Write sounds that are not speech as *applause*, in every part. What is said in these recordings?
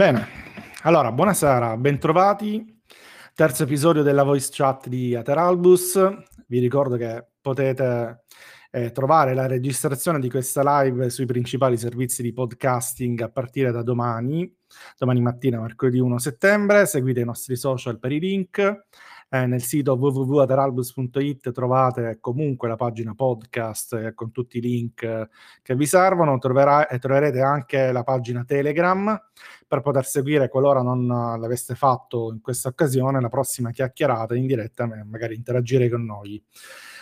Bene, allora buonasera, bentrovati. Terzo episodio della voice chat di Ateralbus. Vi ricordo che potete eh, trovare la registrazione di questa live sui principali servizi di podcasting a partire da domani, domani mattina, mercoledì 1 settembre. Seguite i nostri social per i link. Eh, nel sito www.ateralbus.it trovate comunque la pagina podcast eh, con tutti i link eh, che vi servono. Troverà, e troverete anche la pagina Telegram per poter seguire, qualora non l'aveste fatto in questa occasione, la prossima chiacchierata in diretta e magari interagire con noi.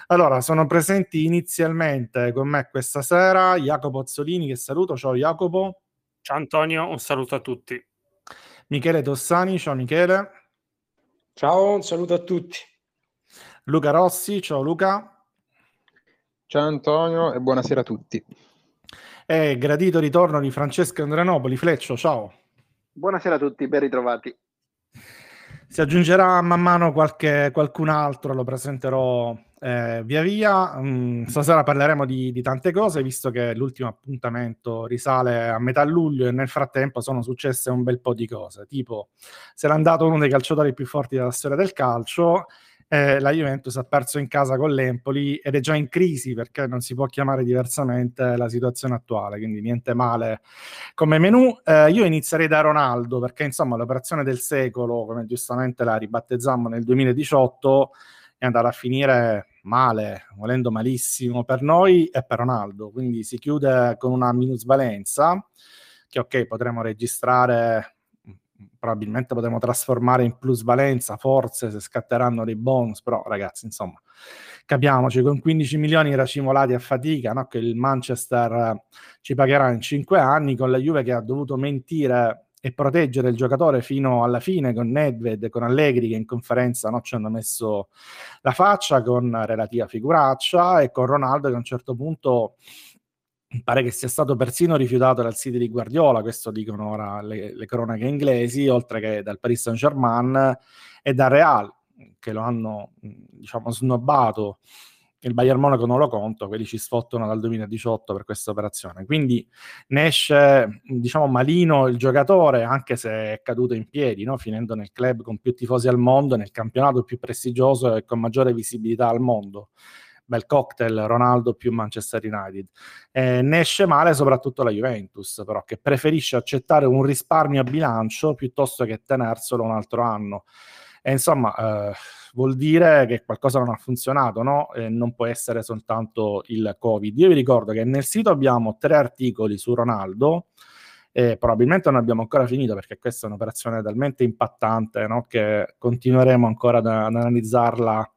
Allora, sono presenti inizialmente con me questa sera Jacopo Azzolini, che saluto. Ciao Jacopo. Ciao Antonio, un saluto a tutti. Michele Tossani, ciao Michele. Ciao, un saluto a tutti. Luca Rossi, ciao Luca. Ciao Antonio e buonasera a tutti. E gradito ritorno di Francesco Andrenopoli, Fleccio, ciao. Buonasera a tutti, ben ritrovati. Si aggiungerà man mano qualche, qualcun altro, lo presenterò eh, via via. Mm, stasera parleremo di, di, tante cose, visto che l'ultimo appuntamento risale a metà luglio e nel frattempo sono successe un bel po' di cose. Tipo, se n'è andato uno dei calciatori più forti della storia del calcio eh, la Juventus ha perso in casa con l'Empoli ed è già in crisi perché non si può chiamare diversamente la situazione attuale, quindi niente male come menù. Eh, io inizierei da Ronaldo perché insomma l'operazione del secolo, come giustamente la ribattezzammo nel 2018, è andata a finire male, volendo malissimo per noi e per Ronaldo, quindi si chiude con una minusvalenza che ok potremo registrare probabilmente potremo trasformare in plusvalenza, forse se scatteranno dei bonus, però ragazzi, insomma, capiamoci, con 15 milioni racimolati a fatica, no? che il Manchester eh, ci pagherà in 5 anni, con la Juve che ha dovuto mentire e proteggere il giocatore fino alla fine con Nedved, con Allegri che in conferenza no, ci hanno messo la faccia con relativa figuraccia e con Ronaldo che a un certo punto pare che sia stato persino rifiutato dal City di Guardiola, questo dicono ora le, le cronache inglesi, oltre che dal Paris Saint-Germain e dal Real, che lo hanno diciamo snobbato. Il Bayern Monaco non lo conto, quelli ci sfottano dal 2018 per questa operazione. Quindi ne esce, diciamo, malino il giocatore, anche se è caduto in piedi, no? finendo nel club con più tifosi al mondo, nel campionato più prestigioso e con maggiore visibilità al mondo bel cocktail Ronaldo più Manchester United. Eh, ne esce male soprattutto la Juventus, però, che preferisce accettare un risparmio a bilancio piuttosto che tenerselo un altro anno. E insomma, eh, vuol dire che qualcosa non ha funzionato, no? E non può essere soltanto il Covid. Io vi ricordo che nel sito abbiamo tre articoli su Ronaldo. E probabilmente non abbiamo ancora finito perché questa è un'operazione talmente impattante no? che continueremo ancora ad, ad analizzarla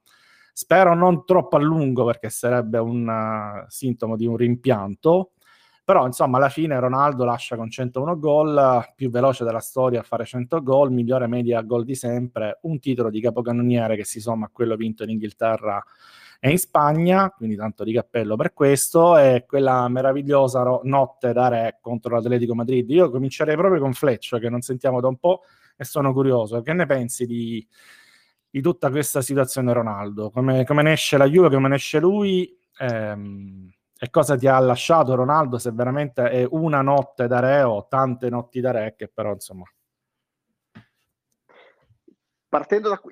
Spero non troppo a lungo perché sarebbe un uh, sintomo di un rimpianto. Però, insomma, alla fine Ronaldo lascia con 101 gol, più veloce della storia a fare 100 gol, migliore media gol di sempre, un titolo di capocannoniere che si somma a quello vinto in Inghilterra e in Spagna, quindi tanto di cappello per questo, e quella meravigliosa ro- notte da re contro l'Atletico Madrid. Io comincerei proprio con Fleccio, che non sentiamo da un po', e sono curioso. Che ne pensi di, di tutta questa situazione Ronaldo, come, come ne esce la Juve, come ne esce lui ehm, e cosa ti ha lasciato Ronaldo se veramente è una notte da re o tante notti da re che però insomma. Da,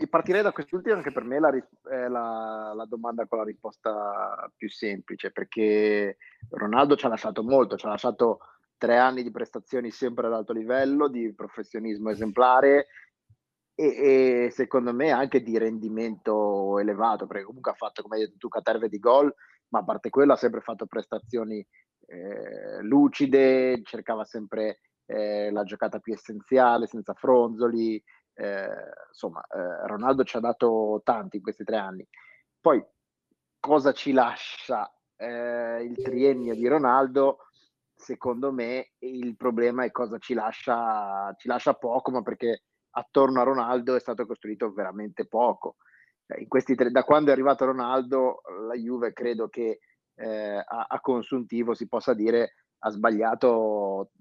partirei da quest'ultimo anche per me la, è la, la, domanda con la risposta più semplice perché Ronaldo ci ha lasciato molto, ci ha lasciato tre anni di prestazioni sempre ad alto livello, di professionismo esemplare e, e, secondo me anche di rendimento elevato, perché comunque ha fatto, come hai detto tu, caterve di gol, ma a parte quello ha sempre fatto prestazioni eh, lucide, cercava sempre eh, la giocata più essenziale, senza fronzoli, eh, insomma, eh, Ronaldo ci ha dato tanti in questi tre anni. Poi, cosa ci lascia eh, il triennio di Ronaldo? Secondo me il problema è cosa ci lascia, ci lascia poco, ma perché attorno a Ronaldo è stato costruito veramente poco. Tre, da quando è arrivato Ronaldo, la Juve credo che eh, a, a, consuntivo si possa dire ha sbagliato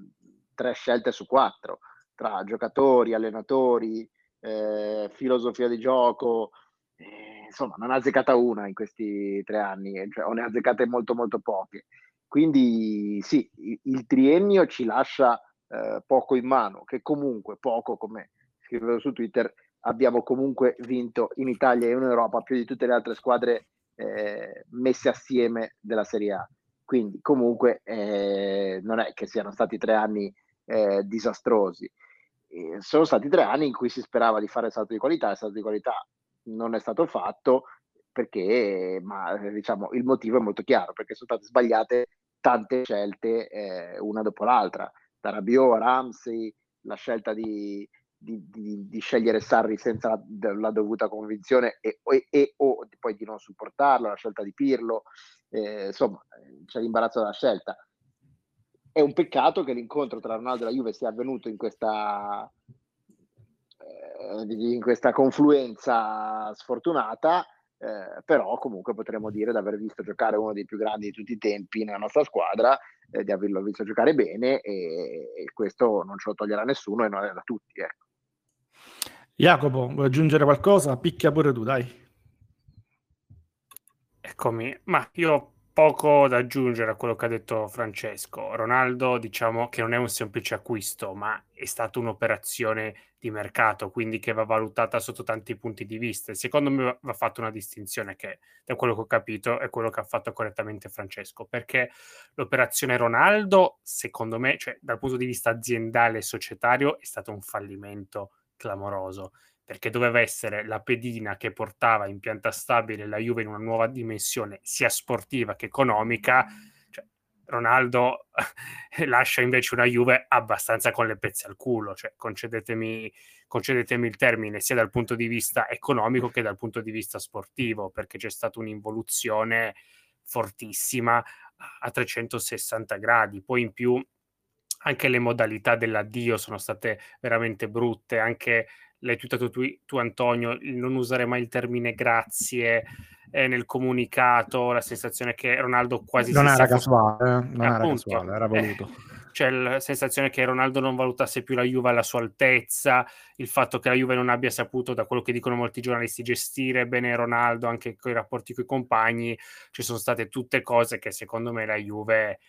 tre scelte su quattro tra giocatori, allenatori, eh, filosofia di gioco. Eh, insomma, non ha azzeccata una in questi tre anni, cioè, o ne ha azzeccate molto molto poche. Quindi sì, il triennio ci lascia eh, poco in mano, che comunque poco, come scrivevo su Twitter, abbiamo comunque vinto in Italia e in Europa più di tutte le altre squadre eh, messe assieme della Serie A. Quindi comunque eh, non è che siano stati tre anni eh, disastrosi, sono stati tre anni in cui si sperava di fare il salto di qualità, il salto di qualità non è stato fatto perché ma, diciamo, il motivo è molto chiaro, perché sono state sbagliate tante scelte eh, una dopo l'altra. Tarabio, Ramsey, la scelta di, di, di, di, scegliere Sarri senza la, la dovuta convinzione e, e, e, o poi di non supportarlo, la scelta di Pirlo, eh, insomma c'è l'imbarazzo della scelta. È un peccato che l'incontro tra Ronaldo e la Juve sia avvenuto in questa, eh, in questa confluenza sfortunata, eh, però comunque potremmo dire di aver visto giocare uno dei più grandi di tutti i tempi nella nostra squadra, eh, di averlo visto giocare bene e, e, questo non ce lo toglierà nessuno e non è da tutti. Ecco. Jacopo, vuoi aggiungere qualcosa? Picchia pure tu, dai. Eccomi, ma io poco da aggiungere a quello che ha detto Francesco. Ronaldo, diciamo che non è un semplice acquisto, ma è stata un'operazione di mercato, quindi che va valutata sotto tanti punti di vista. Secondo me va fatta una distinzione che, da quello che ho capito, è quello che ha fatto correttamente Francesco, perché l'operazione Ronaldo, secondo me, cioè dal punto di vista aziendale e societario, è stato un fallimento clamoroso perché doveva essere la pedina che portava in pianta stabile la Juve in una nuova dimensione sia sportiva che economica. Cioè, Ronaldo *laughs* lascia invece una Juve abbastanza con le pezze al culo, cioè, concedetemi, concedetemi il termine, sia dal punto di vista economico che dal punto di vista sportivo, perché c'è stata un'involuzione fortissima a 360 gradi. Poi in più anche le modalità dell'addio sono state veramente brutte, anche l'hai twittato tu, tu Antonio, il non usare mai il termine grazie eh, nel comunicato, la sensazione che Ronaldo quasi... Non era casuale, eh? non era casuale, era eh, voluto. Eh, c'è la sensazione che Ronaldo non valutasse più la Juve alla sua altezza, il fatto che la Juve non abbia saputo, da quello che dicono molti giornalisti, gestire bene Ronaldo anche con i rapporti con i compagni, ci sono state tutte cose che secondo me la Juve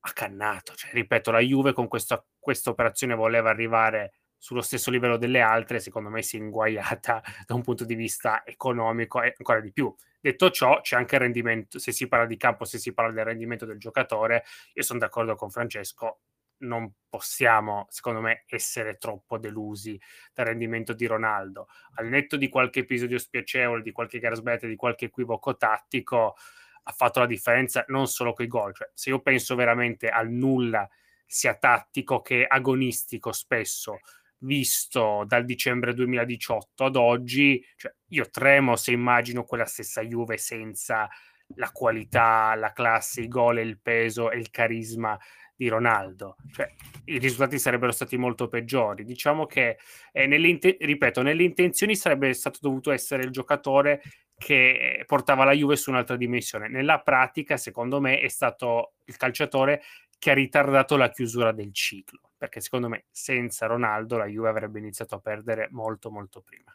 ha cannato. Cioè, ripeto, la Juve con questa operazione voleva arrivare sullo stesso livello delle altre, secondo me si è inguaiata *laughs* da un punto di vista economico e ancora di più. Detto ciò, c'è anche il rendimento, se si parla di campo, se si parla del rendimento del giocatore, io sono d'accordo con Francesco, non possiamo, secondo me, essere troppo delusi dal rendimento di Ronaldo. Al netto di qualche episodio spiacevole, di qualche gara sbagliata, di qualche equivoco tattico, ha fatto la differenza non solo con i gol. Cioè, se io penso veramente al nulla, sia tattico che agonistico spesso, visto dal dicembre 2018 ad oggi, cioè io tremo se immagino quella stessa Juve senza la qualità, la classe, i gol, il peso e il carisma di Ronaldo. Cioè, i risultati sarebbero stati molto peggiori. Diciamo che, eh, nelle ripeto, nelle intenzioni sarebbe stato dovuto essere il giocatore che portava la Juve su un'altra dimensione. Nella pratica, secondo me, è stato il calciatore che ha ritardato la chiusura del ciclo perché secondo me senza Ronaldo la Juve avrebbe iniziato a perdere molto molto prima.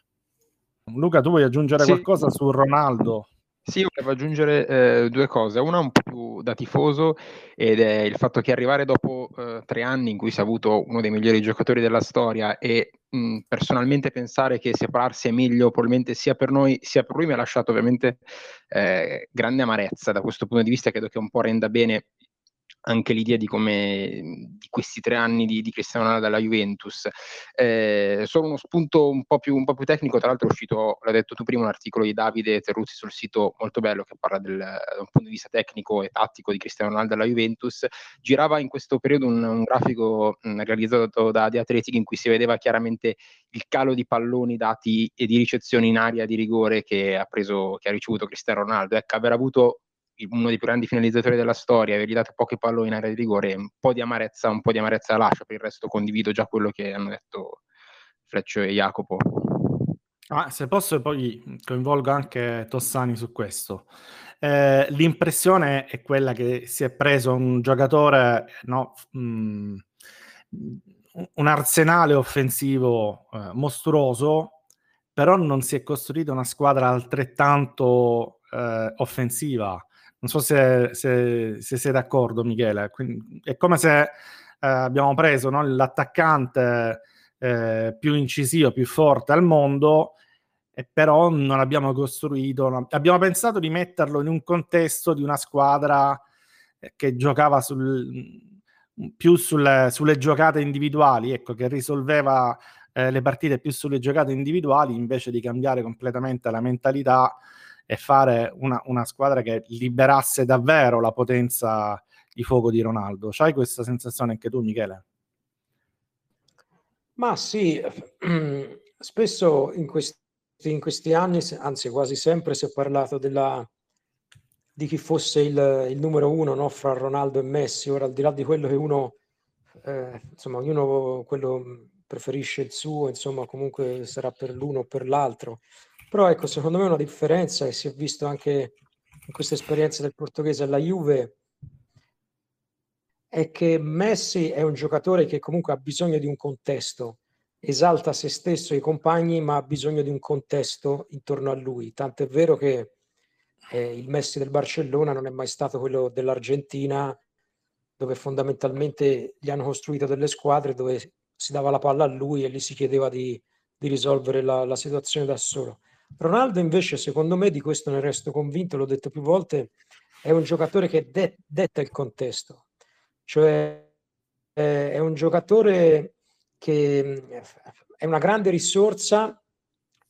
Luca, tu vuoi aggiungere sì. qualcosa su Ronaldo? Sì, volevo aggiungere eh, due cose. Una un po' più da tifoso ed è il fatto che arrivare dopo eh, tre anni in cui si è avuto uno dei migliori giocatori della storia e mh, personalmente pensare che separarsi è meglio probabilmente sia per noi sia per lui mi ha lasciato ovviamente eh, grande amarezza da questo punto di vista. Credo che un po' renda bene anche l'idea di come di questi tre anni di, di Cristiano Ronaldo alla Juventus. Eh, solo uno spunto un po, più, un po' più tecnico, tra l'altro è uscito, l'hai detto tu prima, un articolo di Davide Terruzzi sul sito molto bello che parla del, da un punto di vista tecnico e tattico di Cristiano Ronaldo alla Juventus. Girava in questo periodo un, un grafico mh, realizzato da The Athletic in cui si vedeva chiaramente il calo di palloni dati e di ricezioni in area di rigore che ha, preso, che ha ricevuto Cristiano Ronaldo. Ecco, aver avuto uno dei più grandi finalizzatori della storia, avergli dato pochi palloni in area di rigore, un po' di amarezza, un po' di amarezza lascia, per il resto condivido già quello che hanno detto Freccio e Jacopo. Ah, se posso poi coinvolgo anche Tossani su questo. Eh, l'impressione è quella che si è preso un giocatore, no, mh, mm, un arsenale offensivo eh, mostruoso, però non si è costruita una squadra altrettanto eh, offensiva non so se, se, se sei d'accordo, Michele. Quindi è come se eh, abbiamo preso no, l'attaccante eh, più incisivo, più forte al mondo, e però non abbiamo costruito, no, abbiamo pensato di metterlo in un contesto di una squadra eh, che giocava sul, più sulle, sulle giocate individuali, ecco, che risolveva eh, le partite più sulle giocate individuali invece di cambiare completamente la mentalità e fare una, una squadra che liberasse davvero la potenza di fuoco di Ronaldo. C'hai questa sensazione anche tu, Michele? Ma sì, *clears throat* spesso in questi, in questi anni, anzi quasi sempre, si è parlato della, di chi fosse il, il numero uno no? fra Ronaldo e Messi. Ora, al di là di quello che uno, eh, insomma, ognuno quello preferisce il suo, insomma, comunque sarà per l'uno o per l'altro. Però ecco, secondo me una differenza, e si è visto anche in questa esperienza del portoghese alla Juve, è che Messi è un giocatore che comunque ha bisogno di un contesto, esalta se stesso e i compagni, ma ha bisogno di un contesto intorno a lui. Tanto è vero che eh, il Messi del Barcellona non è mai stato quello dell'Argentina, dove fondamentalmente gli hanno costruito delle squadre dove si dava la palla a lui e gli si chiedeva di, di risolvere la, la, situazione da solo. Ronaldo invece, secondo me, di questo ne resto convinto, l'ho detto più volte, è un giocatore che de- detta il contesto, cioè eh, è un giocatore che è una grande risorsa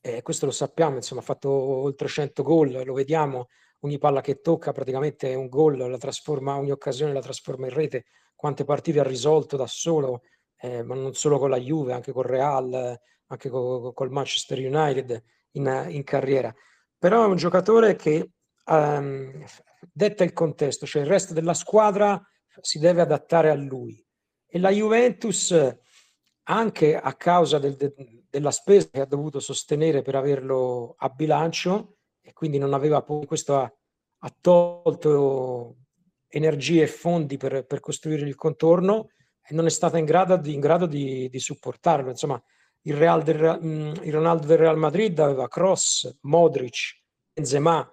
eh, questo lo sappiamo, insomma, ha fatto oltre 100 gol, lo vediamo, ogni palla che tocca praticamente è un gol, la trasforma, ogni occasione la trasforma in rete, quante partite ha risolto da solo, eh, ma non solo con la Juve, anche con Real, anche con, col Manchester United in, in, carriera. Però è un giocatore che um, detta il contesto, cioè il resto della squadra si deve adattare a lui. E la Juventus, anche a causa del, della spesa che ha dovuto sostenere per averlo a bilancio e quindi non aveva poi questo ha, ha tolto energie e fondi per, per, costruire il contorno e non è stata in grado di, in grado di, di supportarlo. Insomma, il, Real del, mm, il Ronaldo del Real Madrid aveva Cross, Modric, Benzema,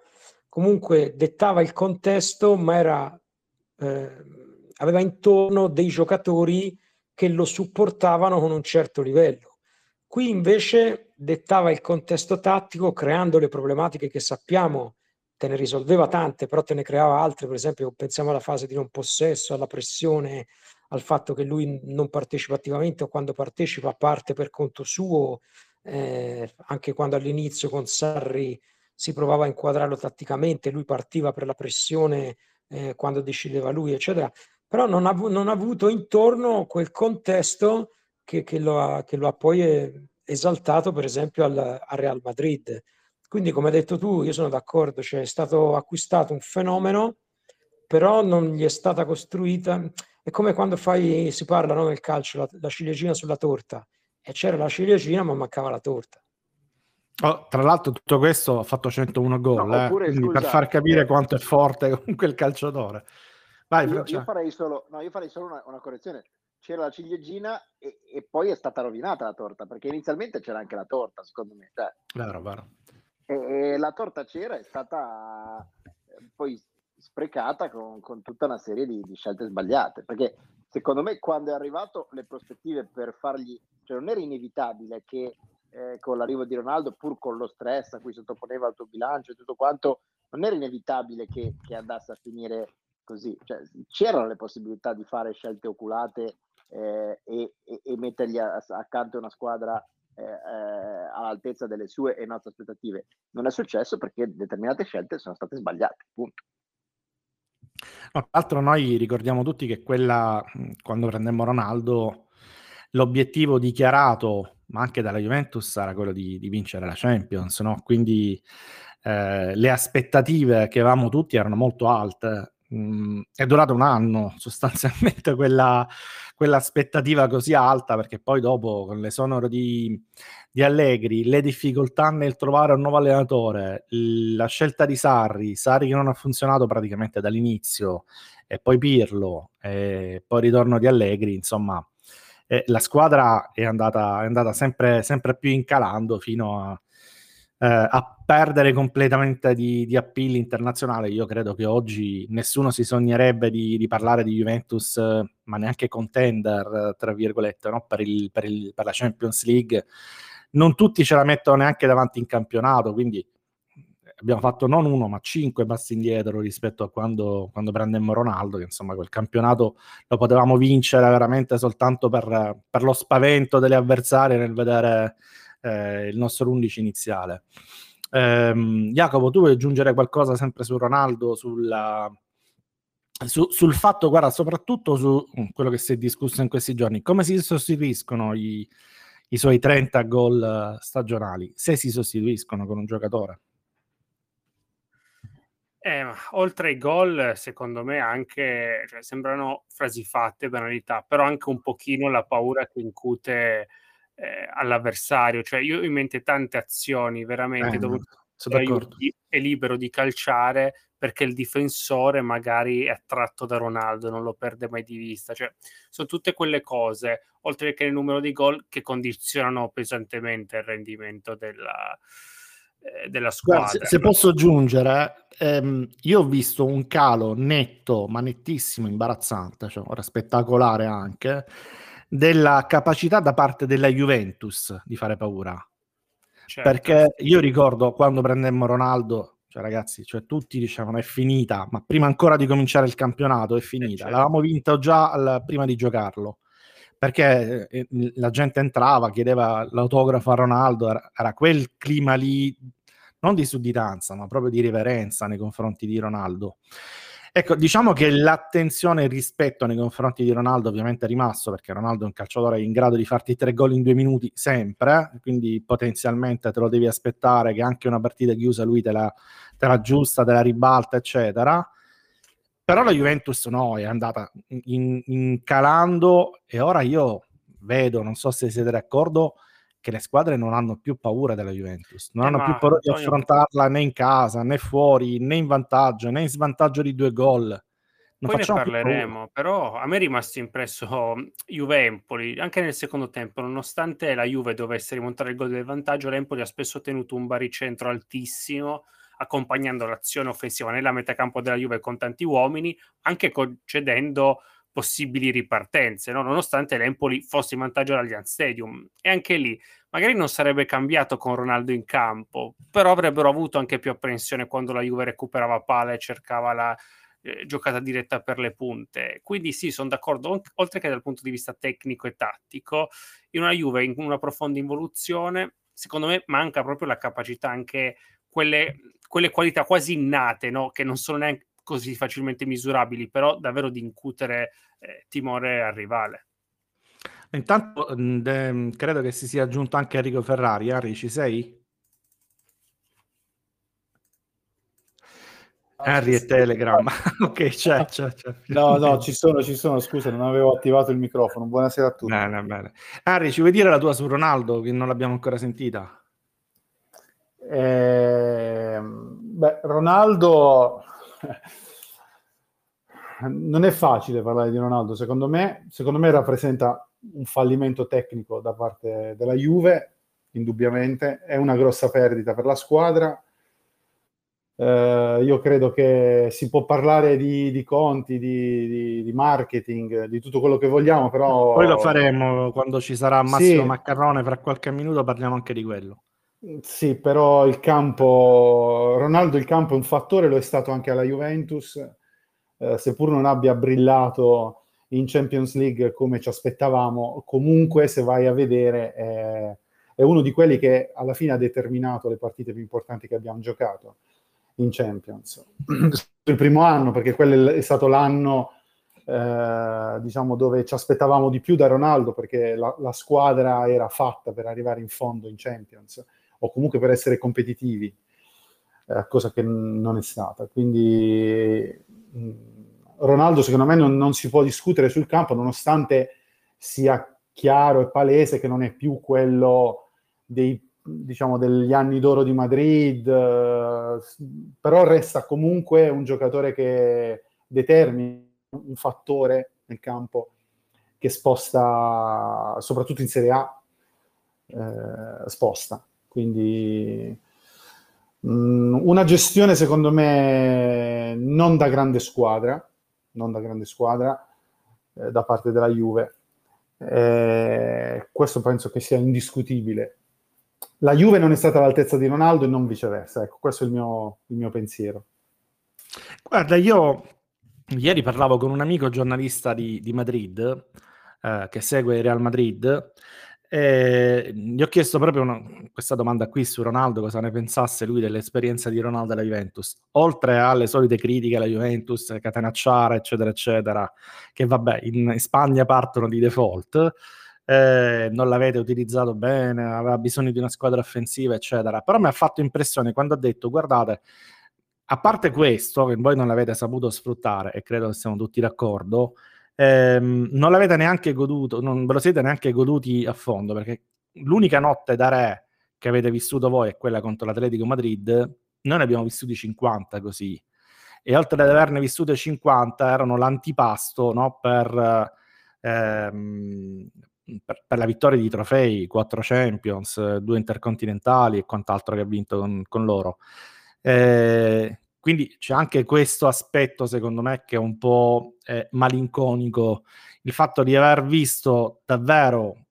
comunque dettava il contesto, ma era, eh, aveva intorno dei giocatori che lo supportavano con un certo livello. Qui invece dettava il contesto tattico creando le problematiche che sappiamo, te ne risolveva tante, però te ne creava altre, per esempio pensiamo alla fase di non possesso, alla pressione, al fatto che lui non partecipa attivamente o quando partecipa parte per conto suo, eh, anche quando all'inizio con Sarri si provava a inquadrarlo tatticamente, lui partiva per la pressione eh, quando decideva lui, eccetera, però non ha, non ha avuto intorno quel contesto che, che, lo, ha, che lo ha poi eh, esaltato per esempio al, al, Real Madrid. Quindi come hai detto tu, io sono d'accordo, cioè è stato acquistato un fenomeno, però non gli è stata costruita, è come quando fai, si parla no, nel calcio, la, la ciliegina sulla torta, e c'era la ciliegina ma mancava la torta. Oh, tra l'altro tutto questo ha fatto 101 gol, no, oppure, eh, per far capire eh, quanto è forte comunque il calciatore. Vai, io, io, farei solo, no, io farei solo una, una correzione c'era la ciliegina e, e, poi è stata rovinata la torta, perché inizialmente c'era anche la torta, secondo me. Cioè, vero, vero. E, e, la torta c'era, è stata eh, poi sprecata con, con tutta una serie di, di, scelte sbagliate, perché secondo me quando è arrivato le prospettive per fargli, cioè non era inevitabile che eh, con l'arrivo di Ronaldo, pur con lo stress a cui sottoponeva il tuo bilancio e tutto quanto, non era inevitabile che, che andasse a finire così. Cioè, c'erano le possibilità di fare scelte oculate eh, e, e, e, mettergli a, accanto una squadra eh, eh, all'altezza delle sue e nostre aspettative. Non è successo perché determinate scelte sono state sbagliate, punto. No, tra l'altro noi ricordiamo tutti che quella, quando prendemmo Ronaldo, l'obiettivo dichiarato, ma anche dalla Juventus, era quello di, di vincere la Champions, no? Quindi eh, le aspettative che avevamo tutti erano molto alte mm, è durato un anno *laughs* sostanzialmente quella, quell'aspettativa così alta perché poi dopo con l'esonero di, di Allegri, le difficoltà nel trovare un nuovo allenatore, la scelta di Sarri, Sarri che non ha funzionato praticamente dall'inizio e poi Pirlo e poi ritorno di Allegri, insomma eh, la squadra è andata, è andata sempre, sempre più incalando fino a eh, a perdere completamente di, di appeal internazionale. Io credo che oggi nessuno si sognerebbe di, di parlare di Juventus eh, ma neanche contender, tra virgolette, no? per, il, per, il, per la Champions League. Non tutti ce la mettono neanche davanti in campionato, quindi abbiamo fatto non uno ma cinque passi indietro rispetto a quando, quando prendemmo Ronaldo, che insomma quel campionato lo potevamo vincere veramente soltanto per, per lo spavento delle avversarie nel vedere eh, il nostro 11 iniziale. Eh, Jacopo, tu vuoi aggiungere qualcosa sempre su Ronaldo, sulla, su, sul fatto, guarda, soprattutto su quello che si è discusso in questi giorni, come si sostituiscono i, i suoi 30 gol stagionali, se si sostituiscono con un giocatore? Eh, oltre ai gol, secondo me anche, cioè, sembrano frasi fatte, banalità, però anche un pochino la paura che incute eh, all'avversario. Cioè, io ho in mente tante azioni veramente eh, dove è libero di calciare perché il difensore magari è attratto da Ronaldo, non lo perde mai di vista. Cioè, sono tutte quelle cose, oltre che il numero di gol, che condizionano pesantemente il rendimento della, eh, della squadra. Guarda, se, se, posso aggiungere, ehm, io ho visto un calo netto, ma nettissimo, imbarazzante, cioè ora spettacolare anche, della capacità da parte della Juventus di fare paura. Certo. Perché io ricordo quando prendemmo Ronaldo, cioè ragazzi, cioè tutti dicevano è finita, ma prima ancora di cominciare il campionato è finita. Certo. L'avevamo vinto già al, prima di giocarlo perché eh, la gente entrava, chiedeva l'autografo a Ronaldo, era, era, quel clima lì, non di sudditanza, ma proprio di riverenza nei confronti di Ronaldo. Ecco, diciamo che l'attenzione e il rispetto nei confronti di Ronaldo ovviamente è rimasto, perché Ronaldo è un calciatore in grado di farti tre gol in due minuti sempre, quindi potenzialmente te lo devi aspettare che anche una partita chiusa lui te la, te la aggiusta, te la ribalta, eccetera. Però la Juventus no, è andata in, in calando e ora io vedo, non so se siete d'accordo, che le squadre non hanno più paura della Juventus, non eh hanno più paura di affrontarla né in casa, né fuori, né in vantaggio, né in svantaggio di due gol. Non Poi ne parleremo, però a me è rimasto impresso Juve-Empoli, anche nel secondo tempo, nonostante la Juve dovesse rimontare il gol del vantaggio, l'Empoli ha spesso tenuto un baricentro altissimo, accompagnando l'azione offensiva nella metacampo della Juve con tanti uomini, anche concedendo possibili ripartenze, no? nonostante l'Empoli fosse in vantaggio all'Allianz Stadium. E anche lì magari non sarebbe cambiato con Ronaldo in campo, però avrebbero avuto anche più apprensione quando la Juve recuperava palla e cercava la eh, giocata diretta per le punte. Quindi sì, sono d'accordo, oltre che dal punto di vista tecnico e tattico, in una Juve in una profonda involuzione, secondo me manca proprio la capacità anche quelle, quelle qualità quasi innate, no? che non sono neanche così facilmente misurabili, però davvero di incutere eh, timore al rivale. Intanto mm, de, credo che si sia aggiunto anche Enrico Ferrari. Henry, ci sei? Henry e Telegram. *laughs* ok, c'è, *laughs* c'è, c'è. No, no, ci sono, ci sono. Scusa, non avevo attivato il microfono. Buonasera a tutti. Bene, bene. Henry, ci vuoi dire la tua su Ronaldo, che non l'abbiamo ancora sentita? Eh, beh, Ronaldo non è facile parlare di Ronaldo, secondo me, secondo me rappresenta un fallimento tecnico da parte della Juve, indubbiamente, è una grossa perdita per la squadra. Eh, io credo che si può parlare di, di conti, di, di, di, marketing, di tutto quello che vogliamo, però... Poi lo faremo quando ci sarà Massimo sì. Maccarrone, fra qualche minuto parliamo anche di quello. Sì, però il campo, Ronaldo il campo è un fattore, lo è stato anche alla Juventus, eh, seppur non abbia brillato in Champions League come ci aspettavamo, comunque se vai a vedere eh, è uno di quelli che alla fine ha determinato le partite più importanti che abbiamo giocato in Champions. *clears throat* Il primo anno, perché quello è stato l'anno eh, diciamo dove ci aspettavamo di più da Ronaldo, perché la, la squadra era fatta per arrivare in fondo in Champions o comunque per essere competitivi, eh, cosa che non è stata. Quindi mh, mm, Ronaldo secondo me non, non, si può discutere sul campo nonostante sia chiaro e palese che non è più quello dei, diciamo, degli anni d'oro di Madrid, eh, però resta comunque un giocatore che determina un fattore nel campo che sposta, soprattutto in Serie A, eh, sposta. Quindi mh, mm, una gestione secondo me non da grande squadra, non da grande squadra, eh, da parte della Juve. Eh, questo penso che sia indiscutibile. La Juve non è stata all'altezza di Ronaldo e non viceversa. Ecco, questo è il mio, il mio pensiero. Guarda, io ieri parlavo con un amico giornalista di, di Madrid eh, che segue il Real Madrid e gli ho chiesto proprio una, questa domanda qui su Ronaldo, cosa ne pensasse lui dell'esperienza di Ronaldo alla Juventus, oltre alle solite critiche alla Juventus, catenacciare, eccetera, eccetera, che vabbè, in Spagna partono di default, eh, non l'avete utilizzato bene, aveva bisogno di una squadra offensiva, eccetera. Però mi ha fatto impressione quando ha detto, guardate, a parte questo, che voi non l'avete saputo sfruttare, e credo che siamo tutti d'accordo, ehm, non l'avete neanche goduto, non ve lo siete neanche goduti a fondo, perché l'unica notte da re che avete vissuto voi è quella contro l'Atletico Madrid, noi ne abbiamo vissuti 50 così. E oltre ad averne vissute 50, erano l'antipasto no, per, ehm, per, per, la vittoria di trofei, 4 Champions, due intercontinentali e quant'altro che ha vinto con, con loro. Eh, quindi c'è anche questo aspetto, secondo me, che è un po' eh, malinconico, il fatto di aver visto davvero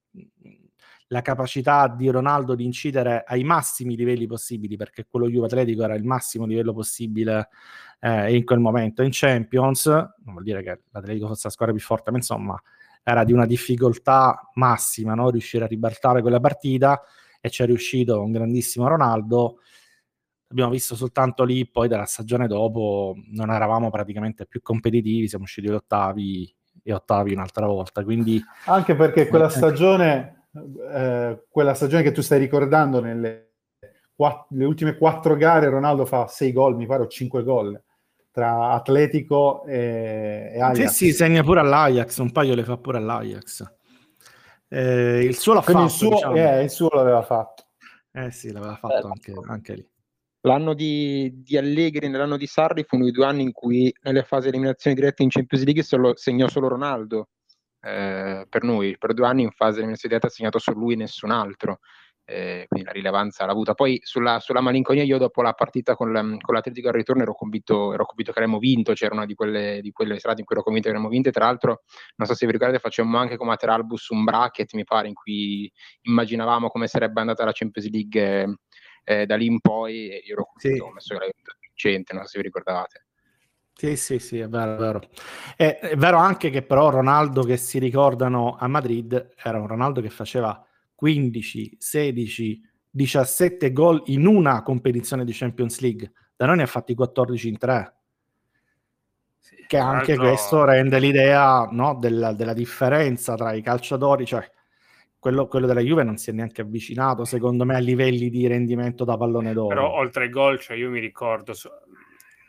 la capacità di Ronaldo di incidere ai massimi livelli possibili, perché quello Juve Atletico era il massimo livello possibile eh, in quel momento in Champions, non vuol dire che l'Atletico fosse la squadra più forte, ma insomma era di una difficoltà massima no? riuscire a ribaltare quella partita e ci è riuscito un grandissimo Ronaldo abbiamo visto soltanto lì, poi dalla stagione dopo non eravamo praticamente più competitivi, siamo usciti agli ottavi e ottavi un'altra volta. Quindi, Anche perché quella stagione, eh, quella stagione che tu stai ricordando, nelle quatt- ultime quattro gare Ronaldo fa sei gol, mi pare, o cinque gol tra Atletico e, e Ajax. Sì, sì, segna pure all'Ajax, un paio le fa pure all'Ajax. Eh, il suo l'ha Quindi fatto, il suo, diciamo. eh, il suo l'aveva fatto. Eh sì, l'aveva fatto anche, anche lì. L'anno di, di Allegri nell'anno di Sarri fu uno dei due anni in cui nelle fasi eliminazioni dirette in Champions League solo, segnò solo Ronaldo eh, per noi, per due anni in fase eliminazioni dirette ha segnato solo lui e nessun altro. Eh, quindi la rilevanza l'ha avuta. Poi sulla, sulla, malinconia, io dopo la partita con, con l'Atletico al ritorno ero convinto, ero convinto che avremmo vinto. C'era una di quelle, di quelle serate in cui ero convinto che avremmo vinto. E tra l'altro, non so se vi ricordate, facemmo anche come Ateralbus un bracket, mi pare, in cui immaginavamo come sarebbe andata la Champions League. Eh, eh, da lì in poi io ero sì. ho messo la vincente, non so se vi ricordate. Sì, sì, sì, è vero, è vero. È, è, vero anche che però Ronaldo che si ricordano a Madrid era un Ronaldo che faceva 15, 16, 17 gol in una competizione di Champions League. Da noi ne ha fatti 14 in 3. Sì, che anche questo rende l'idea no, della, della differenza tra i calciatori, cioè quello, quello, della Juve non si è neanche avvicinato, secondo me, a livelli di rendimento da pallone d'oro. Però oltre ai gol, cioè io mi ricordo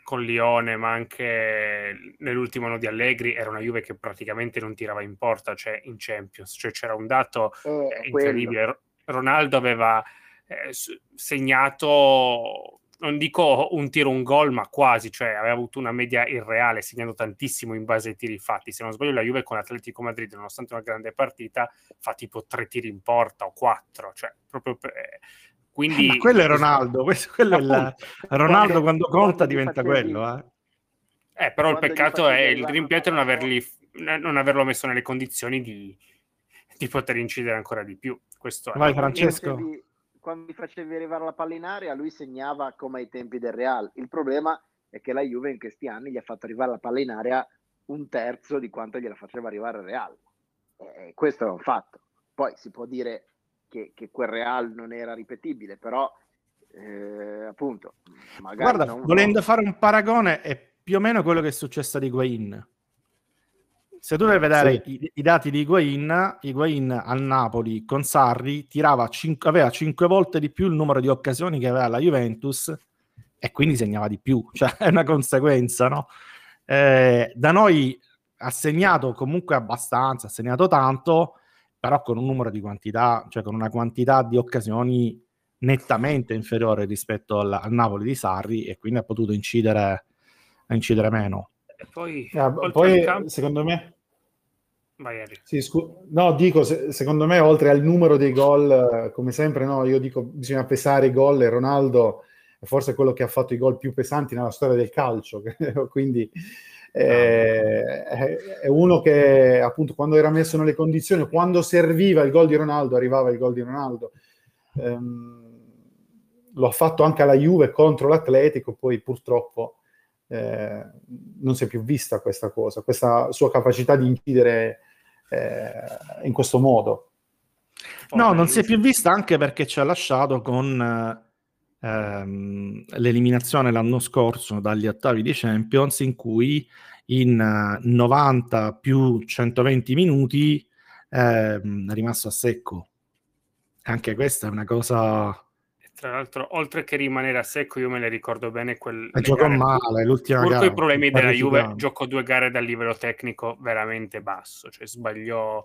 con Lione, ma anche nell'ultimo anno di Allegri, era una Juve che praticamente non tirava in porta, cioè in Champions. Cioè c'era un dato eh, incredibile. Quello. Ronaldo aveva eh, segnato non dico un tiro, un gol, ma quasi, cioè aveva avuto una media irreale, segnando tantissimo in base ai tiri fatti. Se non sbaglio, la Juve con Atletico Madrid, nonostante una grande partita, fa tipo tre tiri in porta o quattro, cioè proprio per... Eh, quindi... Ma quello è Ronaldo, *laughs* questo, quello appunto, è la... Ronaldo quando, quando conta diventa quello, eh. Eh, però il peccato è il rimpianto non, averli, non averlo messo nelle condizioni di, di poter incidere ancora di più. Questo Vai, è. Francesco quando gli facevi arrivare la palla in aria, lui segnava come ai tempi del Real. Il problema è che la Juve in questi anni gli ha fatto arrivare la palla in aria un terzo di quanto gliela faceva arrivare il Real. E questo è un fatto. Poi si può dire che, che quel Real non era ripetibile, però eh, appunto, Guarda, non... volendo fare un paragone, è più o meno quello che è successo ad Higuain se tu a vedere sì. i, i, dati di Higuain, Higuain al Napoli con Sarri tirava cinque, aveva 5 volte di più il numero di occasioni che aveva la Juventus e quindi segnava di più, cioè è una conseguenza, no? Eh, da noi ha segnato comunque abbastanza, ha segnato tanto, però con un numero di quantità, cioè con una quantità di occasioni nettamente inferiore rispetto al, al Napoli di Sarri e quindi ha potuto incidere, incidere meno. E poi, ah, poi campo... secondo me sì, scu- no, dico, se, secondo me, oltre al numero dei gol, come sempre, no, io dico bisogna pesare i gol e Ronaldo è forse quello che ha fatto i gol più pesanti nella storia del calcio, *laughs* quindi Eh, è uno che appunto quando era messo nelle condizioni, quando serviva il gol di Ronaldo, arrivava il gol di Ronaldo. Ehm, lo ha fatto anche alla Juve contro l'Atletico, poi purtroppo eh, non si è più vista questa cosa, questa sua capacità di incidere eh, in questo modo. No, non si è più vista anche perché ci ha lasciato con ehm, l'eliminazione l'anno scorso dagli ottavi di Champions in cui in 90 più 120 minuti ehm, è rimasto a secco. Anche questa è una cosa tra l'altro, oltre che rimanere a secco, io me ne ricordo bene quel. Giocò male l'ultima pur gara. i problemi della Juve, giocò due gare dal livello tecnico veramente basso, cioè sbagliò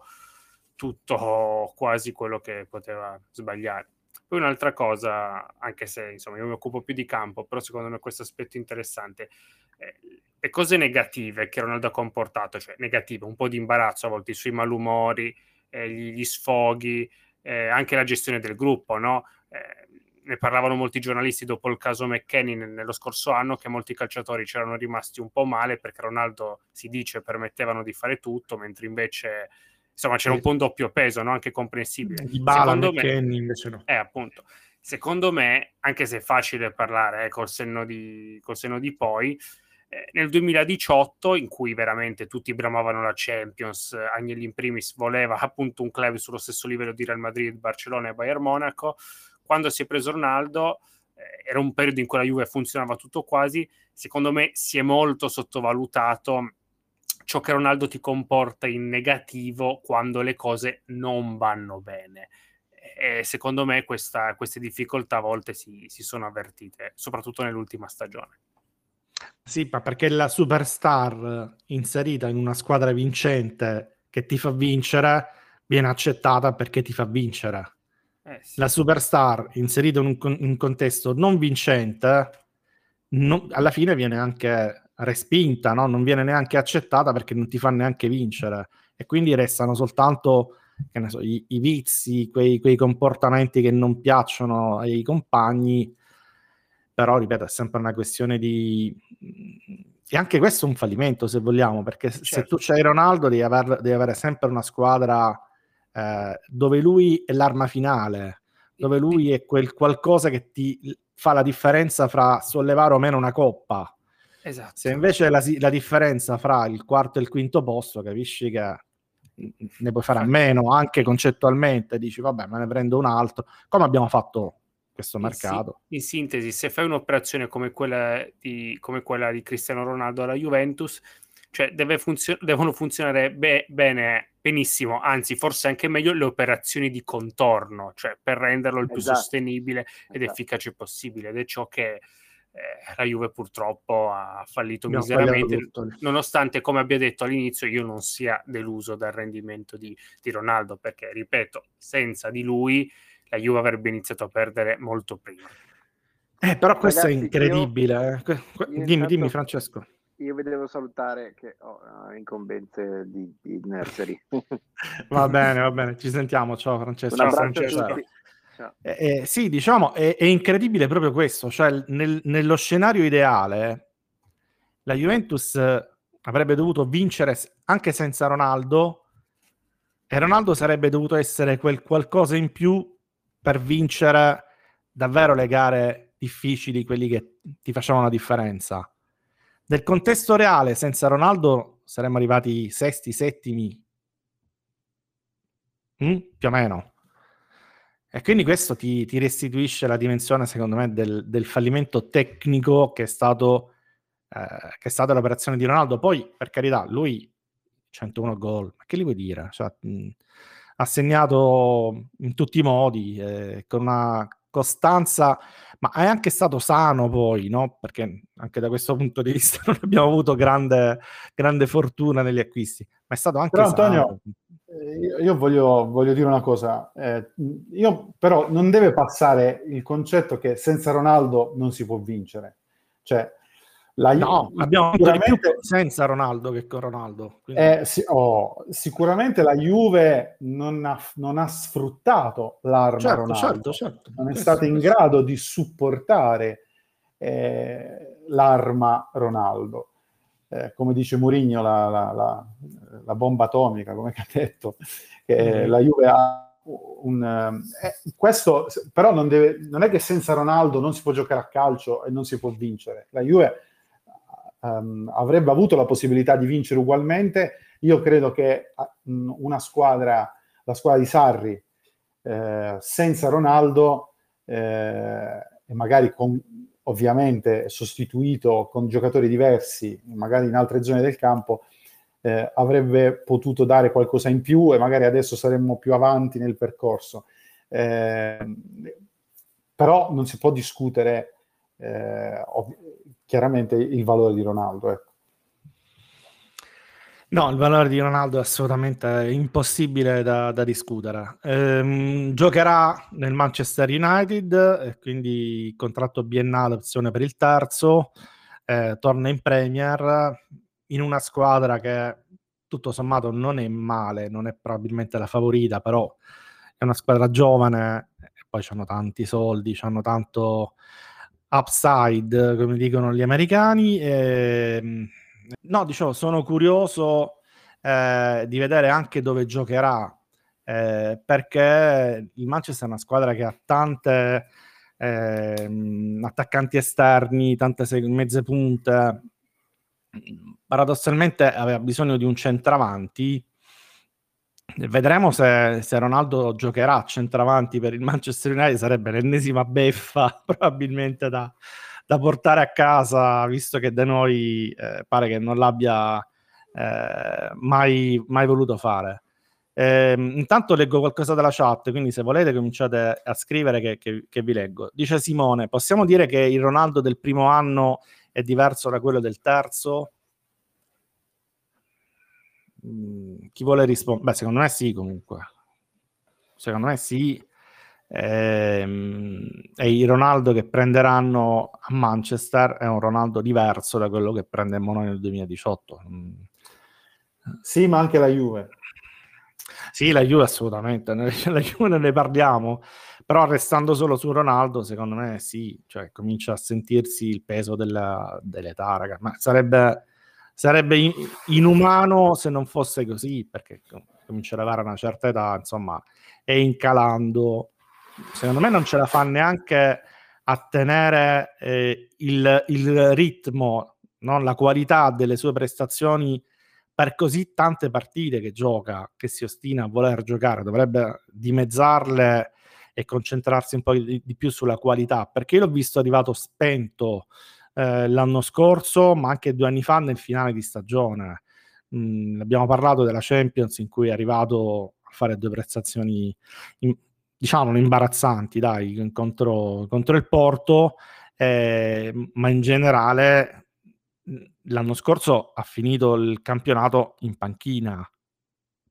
tutto quasi quello che poteva sbagliare. Poi un'altra cosa, anche se insomma io mi occupo più di campo, però secondo me questo aspetto interessante, eh, le cose negative che Ronaldo ha comportato, cioè negative, un po' di imbarazzo a volte, i suoi malumori, eh, gli, gli, sfoghi, eh, anche la gestione del gruppo, no? Eh, ne parlavano molti giornalisti dopo il caso McKenny nello scorso anno che molti calciatori c'erano rimasti un po' male perché Ronaldo si dice permettevano di fare tutto mentre invece insomma c'era un po' un doppio peso no? anche comprensibile. Di Bala McKenny invece no. Eh appunto. Secondo me anche se è facile parlare eh, col, senno di, col senno di poi eh, nel 2018 in cui veramente tutti bramavano la Champions Agnelli in primis voleva appunto un club sullo stesso livello di Real Madrid, Barcellona e Bayern Monaco quando si è preso Ronaldo eh, era un periodo in cui la Juve funzionava tutto quasi, secondo me si è molto sottovalutato ciò che Ronaldo ti comporta in negativo quando le cose non vanno bene. E secondo me questa, queste difficoltà a volte si, si sono avvertite, soprattutto nell'ultima stagione. Sì, ma perché la superstar inserita in una squadra vincente che ti fa vincere viene accettata perché ti fa vincere. Eh, sì. La superstar inserita in un, in contesto non vincente, non, alla fine viene anche respinta, no? non viene neanche accettata perché non ti fa neanche vincere e quindi restano soltanto so, i, i, vizi, quei, quei, comportamenti che non piacciono ai compagni, però ripeto è sempre una questione di... E anche questo è un fallimento se vogliamo, perché certo. se tu c'hai Ronaldo devi, aver, devi avere sempre una squadra eh, dove lui è l'arma finale, dove lui è quel qualcosa che ti fa la differenza fra sollevare o meno una coppa. Esatto. Se invece la, la differenza fra il quarto e il quinto posto, capisci che ne puoi fare a meno anche concettualmente, dici vabbè, me ne prendo un altro, come abbiamo fatto questo mercato. In, si- in sintesi, se fai un'operazione come quella, di, come quella di Cristiano Ronaldo alla Juventus, cioè deve funzio- devono funzionare be- bene, benissimo, anzi forse anche meglio le operazioni di contorno, cioè per renderlo il più esatto. sostenibile ed esatto. efficace possibile ed è ciò che eh, la Juve purtroppo ha fallito Abbiamo miseramente, nonostante come abbia detto all'inizio io non sia deluso dal rendimento di, di Ronaldo, perché ripeto, senza di lui la Juve avrebbe iniziato a perdere molto prima. Eh, però questo Ragazzi, è incredibile. Io, eh. dimmi, intanto... dimmi Francesco io vi devo salutare che ho uh, incombenze di, di nursery. *laughs* va bene, va bene, ci sentiamo. Ciao Francesco. Ciao, Francesco. Ciao. Eh, eh, sì, diciamo, è, è, incredibile proprio questo, cioè nel, nello scenario ideale la Juventus avrebbe dovuto vincere anche senza Ronaldo e Ronaldo sarebbe dovuto essere quel qualcosa in più per vincere davvero le gare difficili, quelli che ti facevano la differenza nel contesto reale, senza Ronaldo saremmo arrivati sesti, settimi, mm? più o meno. E quindi questo ti, ti, restituisce la dimensione, secondo me, del, del fallimento tecnico che è, stato, eh, che è stata l'operazione di Ronaldo. Poi, per carità, lui 101 gol, ma che gli vuoi dire? Cioè, mh, ha segnato in tutti i modi, eh, con una costanza, ma è anche stato sano poi, no? Perché anche da questo punto di vista *laughs* non abbiamo avuto grande, grande fortuna negli acquisti, ma è stato anche però, sano. Antonio, eh, io voglio, voglio, dire una cosa, eh, io però non deve passare il concetto che senza Ronaldo non si può vincere. Cioè, la, no, abbiamo sicuramente... senza Ronaldo che con Ronaldo. Eh, sì, oh, sicuramente la Juve non ha, non ha sfruttato l'arma certo, Ronaldo, certo, certo. non è stata in grado di supportare eh, l'arma Ronaldo. eh, come dice Mourinho, la, la, la, bomba atomica, come *laughs* ha detto, mm. la Juve ha un... Eh, questo però non, deve, non, è che senza Ronaldo non si può giocare a calcio e non si può vincere. La Juve um, avrebbe avuto la possibilità di vincere ugualmente. Io credo che una squadra, la squadra di Sarri, eh, senza Ronaldo eh, e magari con, ovviamente sostituito con giocatori diversi, magari in altre zone del campo, eh, avrebbe potuto dare qualcosa in più e magari adesso saremmo più avanti nel percorso. Eh, però non si può discutere eh, chiaramente il valore di Ronaldo. Ecco. No, il valore di Ronaldo è assolutamente impossibile da, da discutere. Ehm, giocherà nel Manchester United, quindi contratto biennale, opzione per il terzo, eh, torna in Premier in una squadra che tutto sommato non è male, non è probabilmente la favorita, però è una squadra giovane e poi hanno tanti soldi, hanno tanto upside, come dicono gli americani. E ehm, No, dicevo, sono curioso eh, di vedere anche dove giocherà, eh, perché il Manchester è una squadra che ha tante eh, attaccanti esterni, tante mezze punte. Paradossalmente aveva bisogno di un centravanti. Vedremo se, se Ronaldo giocherà a centravanti per il Manchester United, sarebbe l'ennesima beffa *laughs* probabilmente da, da portare a casa, visto che da noi eh, pare che non l'abbia eh, mai, mai, voluto fare. Eh, intanto leggo qualcosa dalla chat, quindi se volete cominciate a scrivere che, che, che, vi leggo. Dice Simone, possiamo dire che il Ronaldo del primo anno è diverso da quello del terzo? Mm, chi vuole rispondere? Beh, secondo me sì comunque. Secondo me sì, Ehm, e il Ronaldo che prenderanno a Manchester è un Ronaldo diverso da quello che prendemmo noi nel 2018. Mm. Sì, ma anche la Juve. Sì, la Juve assolutamente, *laughs* la Juve ne parliamo, però restando solo su Ronaldo, secondo me sì, cioè comincia a sentirsi il peso della, dell'età, raga. ma sarebbe, sarebbe inumano se non fosse così, perché comincia ad avere una certa età, insomma, è incalando secondo me non ce la fa neanche a tenere eh, il, il, ritmo, no? la qualità delle sue prestazioni per così tante partite che gioca, che si ostina a voler giocare, dovrebbe dimezzarle e concentrarsi un po' di, di più sulla qualità, perché io l'ho visto arrivato spento eh, l'anno scorso, ma anche due anni fa nel finale di stagione. Mm, abbiamo parlato della Champions in cui è arrivato a fare due prestazioni in, diciamo, imbarazzanti, dai, contro, contro il Porto, eh, ma in generale l'anno scorso ha finito il campionato in panchina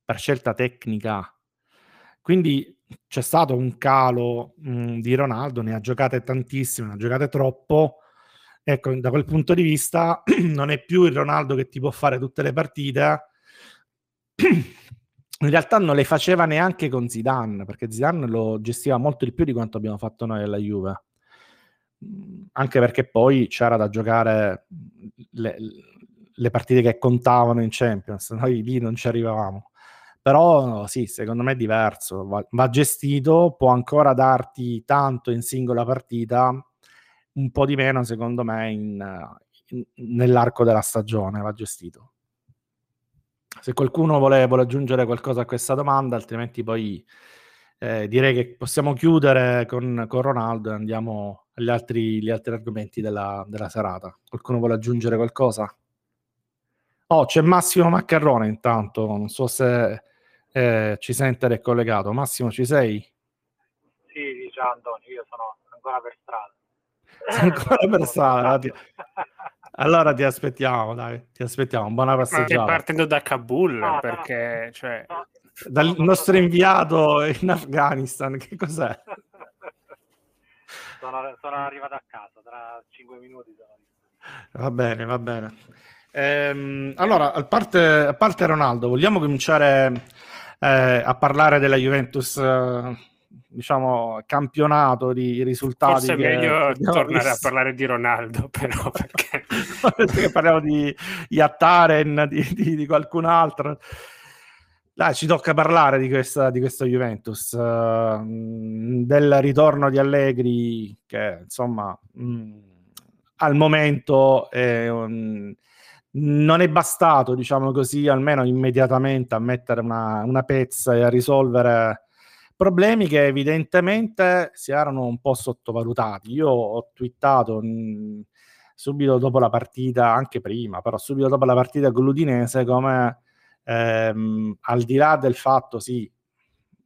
per scelta tecnica. Quindi c'è stato un calo mh, di Ronaldo, ne ha giocate tantissime, ne ha giocate troppo. Ecco, da quel punto di vista *clears throat* non è più il Ronaldo che ti può fare tutte le partite *clears throat* in realtà non le faceva neanche con Zidane, perché Zidane lo gestiva molto di più di quanto abbiamo fatto noi alla Juve. Mm, anche perché poi c'era da giocare le, le partite che contavano in Champions, *laughs* noi lì non ci arrivavamo. Però sì, secondo me è diverso, va, va gestito, può ancora darti tanto in singola partita, un po' di meno secondo me in, in, nell'arco della stagione, va gestito se qualcuno vuole, vuole, aggiungere qualcosa a questa domanda, altrimenti poi eh, direi che possiamo chiudere con, con Ronaldo e andiamo agli altri, agli altri argomenti della, della, serata. Qualcuno vuole aggiungere qualcosa? Oh, c'è Massimo Maccarrone intanto, non so se eh, ci sente ed è collegato. Massimo, ci sei? Sì, ciao Antonio, io sono ancora per strada. Sei ancora per? *laughs* Allora ti aspettiamo, dai, ti aspettiamo. Buona passeggiata. Partendo da Kabul no, perché, no. Cioè... Dal nostro inviato in Afghanistan, che cos'è? Sono, sono arrivato a casa, tra cinque minuti. Sono... Va bene, va bene. Ehm, allora, a parte, a parte, Ronaldo, vogliamo cominciare eh, a parlare della Juventus eh, diciamo, campionato di risultati. Forse è meglio tornare a visto. parlare di Ronaldo, *laughs* però, *laughs* perché... Perché parliamo di Yattaren, di, di, di qualcun altro. Dai, ci tocca parlare di, questa, di questo Juventus, eh, del ritorno di Allegri, che insomma mh, al momento è un- non è bastato, diciamo così, almeno immediatamente a mettere una, una pezza e a risolvere problemi che evidentemente si erano un po' sottovalutati. Io ho twittato mh, subito dopo la partita, anche prima, però subito dopo la partita con l'Udinese, come ehm, al di là del fatto, sì,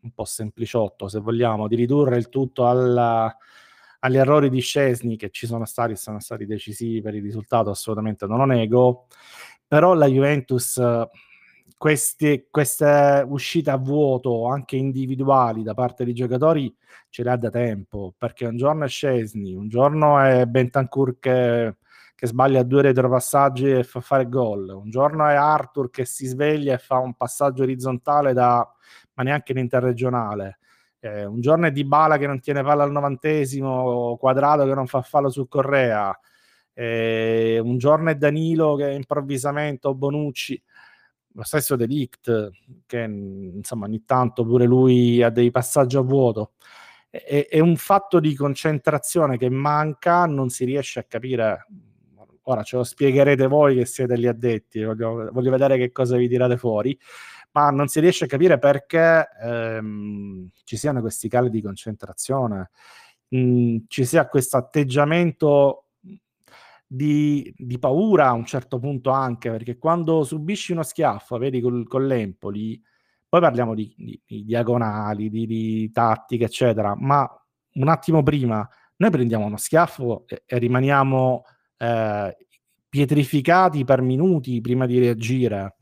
un po' sempliciotto se vogliamo, di ridurre il tutto alla- agli errori di Scesni che ci sono stati e sono stati decisivi per il risultato, assolutamente non lo nego, però la Juventus eh, questi- queste uscite a vuoto anche individuali da parte dei giocatori ce le ha da tempo, perché un giorno è Scesni, un giorno è Bentancur che, che sbaglia due retropassaggi e fa fare gol, un giorno è Arthur che si sveglia e fa un passaggio orizzontale da, ma neanche in interregionale. Eh, un giorno è Dybala che non tiene palla al novantesimo, Quadrato che non fa fallo su Correa, eh, un giorno è Danilo che improvvisamente o Bonucci, lo stesso Delict che insomma ogni tanto pure lui ha dei passaggi a vuoto. È, è un fatto di concentrazione che manca, non si riesce a capire. Ora ce lo spiegherete voi che siete gli addetti, voglio, voglio vedere che cosa vi tirate fuori ma non si riesce a capire perché ehm, ci siano questi cali di concentrazione, mh, ci sia questo atteggiamento di, di paura a un certo punto anche, perché quando subisci uno schiaffo, vedi col, con l'Empoli, poi parliamo di, di- di diagonali, di, tattica, eccetera, ma un attimo prima noi prendiamo uno schiaffo e, e rimaniamo eh, pietrificati per minuti prima di reagire.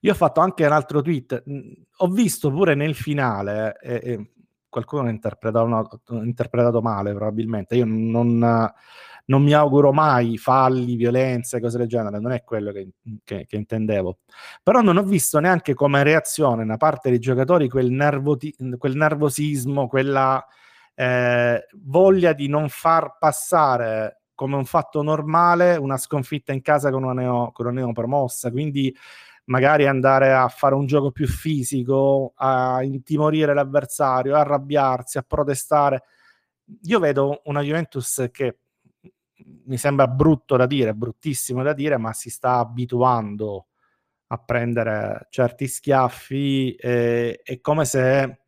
Io ho fatto anche un altro tweet, ho visto pure nel finale, e, e qualcuno l'ha interpretato, interpretato male probabilmente, io non, non mi auguro mai falli, violenze, cose del genere, non è quello che, che- che intendevo. Però non ho visto neanche come reazione da parte dei giocatori quel, nervoti- quel nervosismo, quella eh, voglia di non far passare come un fatto normale una sconfitta in casa con una, neo, con una neopromossa. Quindi magari andare a fare un gioco più fisico, a intimorire l'avversario, a arrabbiarsi, a protestare. Io vedo una Juventus che mi sembra brutto da dire, bruttissimo da dire, ma si sta abituando a prendere certi schiaffi. eh, è come se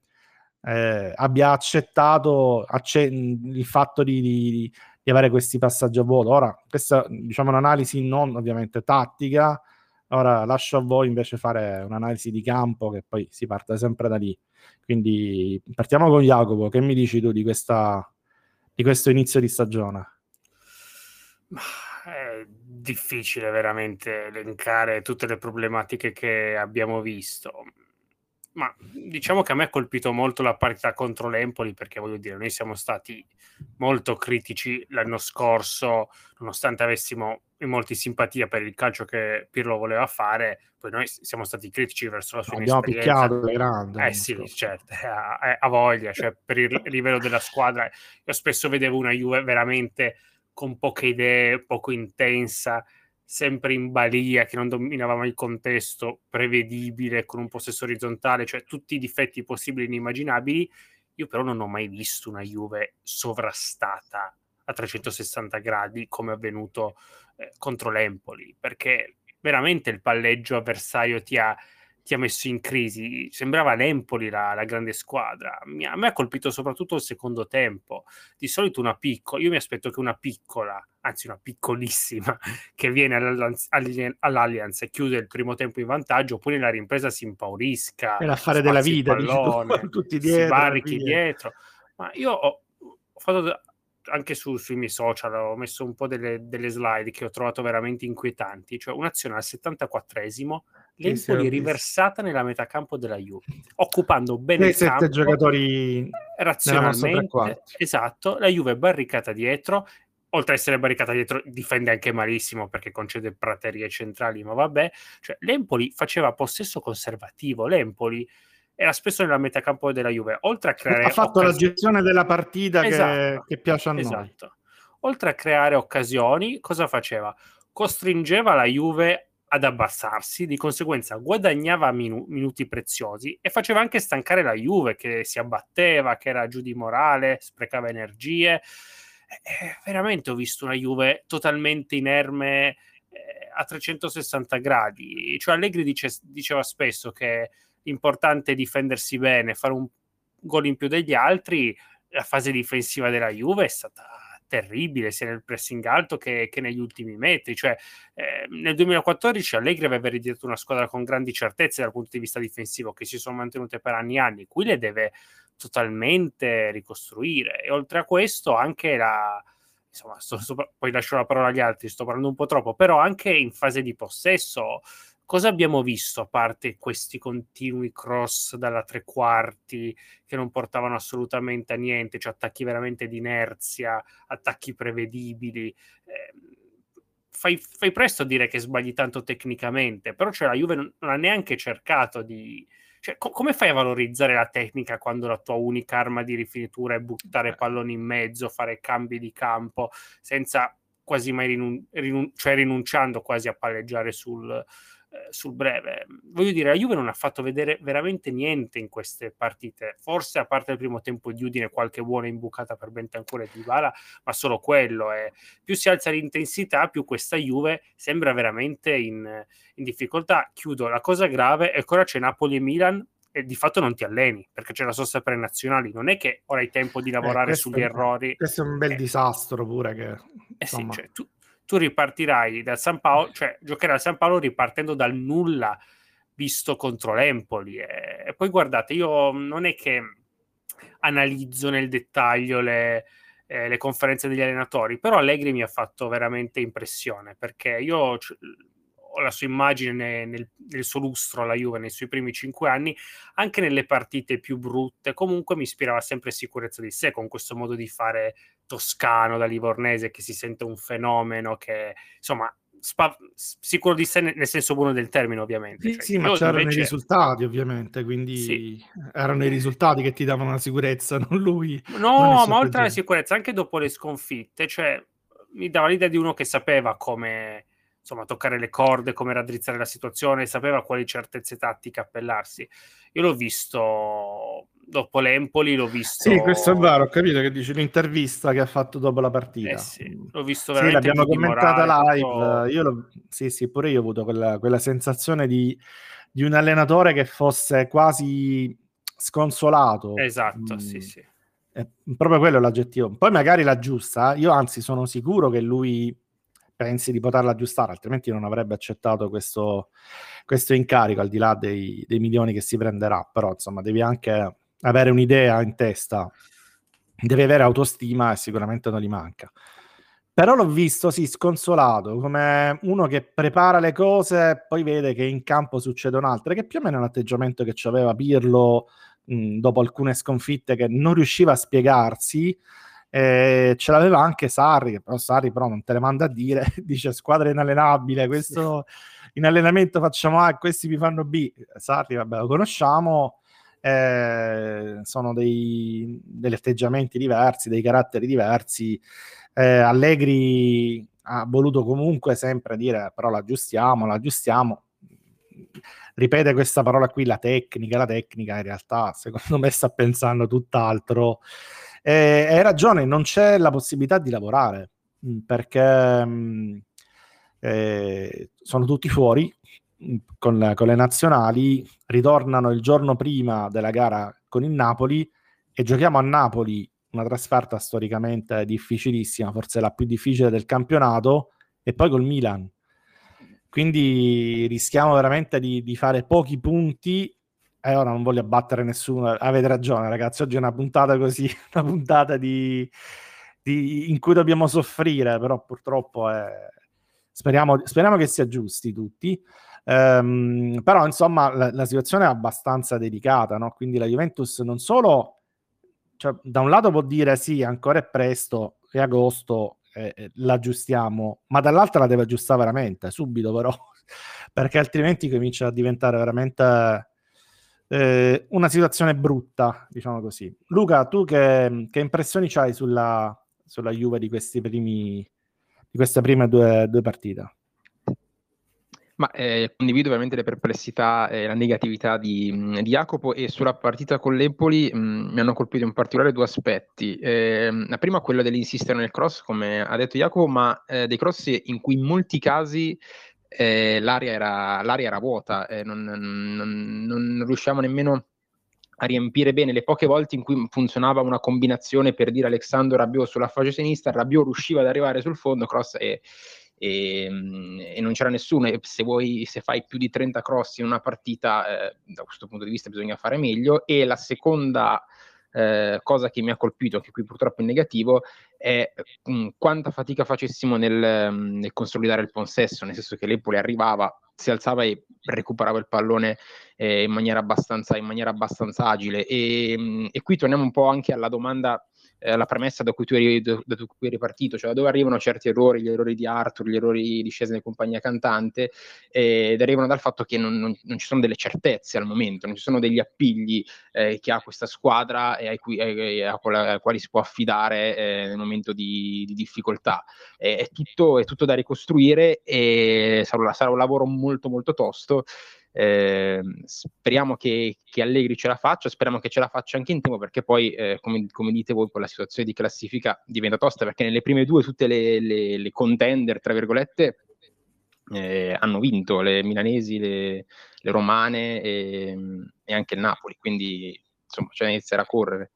eh, abbia accettato acce- il fatto di, di- di avere questi passaggi a vuoto. Ora, questa diciamo un'analisi non ovviamente tattica. Ora lascio a voi invece fare un'analisi di campo che poi si parte sempre da lì. Quindi partiamo con Jacopo. Che mi dici tu di, questa, di questo inizio di stagione? È difficile veramente elencare tutte le problematiche che abbiamo visto. Ma diciamo che a me ha colpito molto la partita contro l'Empoli perché voglio dire, noi siamo stati molto critici l'anno scorso, nonostante avessimo in molti simpatia per il calcio che Pirlo voleva fare, poi noi siamo stati critici verso la sua Abbiamo inesperienza. picchiato le grandi. Eh sì, certo, ha, ha voglia, cioè per il livello della squadra. Io spesso vedevo una Juve veramente con poche idee, poco intensa, sempre in balia, che non dominava mai il contesto, prevedibile, con un possesso orizzontale, cioè tutti i difetti possibili e inimmaginabili. Io però non ho mai visto una Juve sovrastata a 360 gradi come è avvenuto eh, contro l'Empoli, perché veramente il palleggio avversario ti ha, ti ha messo in crisi. Sembrava l'Empoli la, la grande squadra. Mi- a me ha colpito soprattutto il secondo tempo. Di solito una piccola, io mi aspetto che una piccola, anzi una piccolissima, *laughs* che viene all'Allianz, Alli- all'Allianz e chiude il primo tempo in vantaggio, poi nella ripresa si impaurisca. È l'affare della vita, *laughs* dici tu, pallone, *laughs* tutti si dietro, barrichi via. dietro. Ma io ho, ho fatto anche su- sui miei social, ho messo un po' delle, delle slide che ho trovato veramente inquietanti, cioè un'azione al 74esimo, Sì, sì, ho l'Empoli riversata nella metà campo della Juve, *laughs* occupando bene Sei il sette campo, giocatori razionalmente, esatto, la Juve è barricata dietro, oltre a essere barricata dietro difende anche malissimo perché concede praterie centrali, ma vabbè, cioè l'Empoli faceva possesso conservativo, l'Empoli era spesso nella metà campo della Juve. Oltre a creare ha fatto occasioni... la gestione della partita esatto, che, che, piace a noi. Esatto. Oltre a creare occasioni, cosa faceva? Costringeva la Juve ad abbassarsi, di conseguenza guadagnava minu- minuti preziosi e faceva anche stancare la Juve che si abbatteva, che era giù di morale, sprecava energie. Eh, veramente ho visto una Juve totalmente inerme eh, a 360 gradi. Cioè Allegri dice, diceva spesso che importante difendersi bene, fare un gol in più degli altri. La fase difensiva della Juve è stata terribile sia nel pressing alto che, che negli ultimi metri. Cioè, eh, nel 2014 Allegri aveva ereditato una squadra con grandi certezze dal punto di vista difensivo che si sono mantenute per anni e anni. Qui le deve totalmente ricostruire. E oltre a questo, anche la. Insomma, sto, sto, poi lascio la parola agli altri, sto parlando un po' troppo, però anche in fase di possesso cosa abbiamo visto a parte questi continui cross dalla tre quarti che non portavano assolutamente a niente, cioè attacchi veramente di inerzia, attacchi prevedibili? Eh, fai, fai, presto a dire che sbagli tanto tecnicamente, però cioè, la Juve non, non ha neanche cercato di... Cioè, co- come fai a valorizzare la tecnica quando la tua unica arma di rifinitura è buttare palloni in mezzo, fare cambi di campo, senza quasi mai rinun- rinun- cioè rinunciando quasi a palleggiare sul, eh, sul breve. Voglio dire, la Juve non ha fatto vedere veramente niente in queste partite. Forse a parte il primo tempo di Udine qualche buona imbucata per Bentancur e Dybala, ma solo quello. È. Più si alza l'intensità, più questa Juve sembra veramente in, in difficoltà. Chiudo, la cosa grave è che ora c'è Napoli e Milan e di fatto non ti alleni perché c'è la sosta per i nazionali. Non è che ora hai tempo di eh, lavorare eh, sugli è, errori. Questo è un bel eh, disastro pure. Che, eh sì, cioè, tu, tu ripartirai dal San Paolo, cioè giocherai al San Paolo ripartendo dal nulla visto contro l'Empoli. E, poi guardate, io non è che analizzo nel dettaglio le, eh, le conferenze degli allenatori, però Allegri mi ha fatto veramente impressione perché io la sua immagine nel, nel, suo lustro alla Juve nei suoi primi cinque anni, anche nelle partite più brutte, comunque mi ispirava sempre sicurezza di sé con questo modo di fare toscano da livornese che si sente un fenomeno che insomma spa- sicuro di sé nel senso buono del termine ovviamente. Sì, cioè, sì ma c'erano invece... i risultati ovviamente, quindi sì. erano i risultati che ti davano la sicurezza, *laughs* non lui. No, ma oltre alla sicurezza, anche dopo le sconfitte, cioè mi dava l'idea di uno che sapeva come insomma, toccare le corde, come raddrizzare la situazione, sapeva quali certezze tattiche appellarsi. Io l'ho visto dopo l'Empoli, l'ho visto... Sì, questo è vero, ho capito che dici l'intervista che ha fatto dopo la partita. Eh sì, l'ho visto veramente... Sì, l'abbiamo commentata live, tutto... io lo... sì, sì, pure io ho avuto quella, quella sensazione di, di, un allenatore che fosse quasi sconsolato. Esatto, mm. sì, sì. È proprio quello l'aggettivo. Poi magari la giusta, io anzi sono sicuro che lui pensi di poterla aggiustare, altrimenti non avrebbe accettato questo, questo incarico al di là dei, dei, milioni che si prenderà. Però insomma, devi anche avere un'idea in testa, devi avere autostima e sicuramente non gli manca. Però l'ho visto, sì, sconsolato, come uno che prepara le cose poi vede che in campo succedono altre, che più o meno è un atteggiamento che aveva Pirlo mh, dopo alcune sconfitte che non riusciva a spiegarsi, eh, ce l'aveva anche Sarri, però Sarri però non te le manda a dire, *laughs* dice squadra inallenabile, questo in allenamento facciamo A, questi mi fanno B. Sarri, vabbè, lo conosciamo, eh, sono dei, degli atteggiamenti diversi, dei caratteri diversi. Eh, Allegri ha voluto comunque sempre dire però l'aggiustiamo, l'aggiustiamo. Ripete questa parola qui, la tecnica, la tecnica in realtà secondo me sta pensando tutt'altro e hai ragione, non c'è la possibilità di lavorare mm, perché mh, mm, eh, sono tutti fuori mm, con, con, le nazionali, ritornano il giorno prima della gara con il Napoli e giochiamo a Napoli una trasferta storicamente difficilissima, forse la più difficile del campionato, e poi col Milan. Quindi rischiamo veramente di, di fare pochi punti eh, ora non voglio abbattere nessuno, avete ragione ragazzi, oggi è una puntata così, *laughs* una puntata di, di, in cui dobbiamo soffrire, però purtroppo è... speriamo, speriamo che si aggiusti tutti. Um, però insomma la, la, situazione è abbastanza delicata, no? quindi la Juventus non solo, cioè, da un lato può dire sì, ancora è presto, è agosto, eh, eh l'aggiustiamo, ma dall'altra la deve aggiustare veramente, subito però, *laughs* perché altrimenti comincia a diventare veramente eh, una situazione brutta, diciamo così. Luca, tu che, che impressioni hai sulla, sulla Juve di, primi, di queste prime due, due partite? Ma eh, condivido ovviamente le perplessità e la negatività di, di, Jacopo e sulla partita con l'Empoli mh, mi hanno colpito in particolare due aspetti. Eh, la prima quello dell'insistere nel cross, come ha detto Jacopo, ma eh, dei cross in cui in molti casi eh, l'aria era, l'aria, era, vuota, eh, non, non, non riusciamo nemmeno a riempire bene le poche volte in cui funzionava una combinazione per dire Alexandro Rabiot sulla fascia sinistra, Rabiot riusciva ad arrivare sul fondo, cross e e, e, non c'era nessuno. E se, vuoi, se fai più di 30 cross in una partita, eh, da questo punto di vista bisogna fare meglio. E la seconda eh, cosa che mi ha colpito, che qui purtroppo è negativo, è mh, mm, quanta fatica facessimo nel, mm, nel, consolidare il possesso, nel senso che l'Empoli arrivava, si alzava e recuperava il pallone eh, in, maniera in, maniera abbastanza, agile. E, mh, mm, e qui torniamo un po' anche alla domanda eh, la premessa da cui, tu eri, da, da cui eri partito, cioè da dove arrivano certi errori, gli errori di Arthur, gli errori di Scesne e compagnia cantante, eh, derivano dal fatto che non, non, non, ci sono delle certezze al momento, non ci sono degli appigli eh, che ha questa squadra e ai, cui, eh, a, quali, a quali si può affidare eh, nel momento di, di difficoltà. È tutto, è, tutto, da ricostruire e sarà, sarà un lavoro molto molto tosto. Eh, speriamo che, che, Allegri ce la faccia, speriamo che ce la faccia anche in tempo perché poi, eh, come, come, dite voi, con la situazione di classifica diventa tosta perché nelle prime due tutte le, le, le contender, tra virgolette, eh, hanno vinto, le milanesi, le, le romane e, e, anche il Napoli, quindi insomma c'è da iniziare a correre.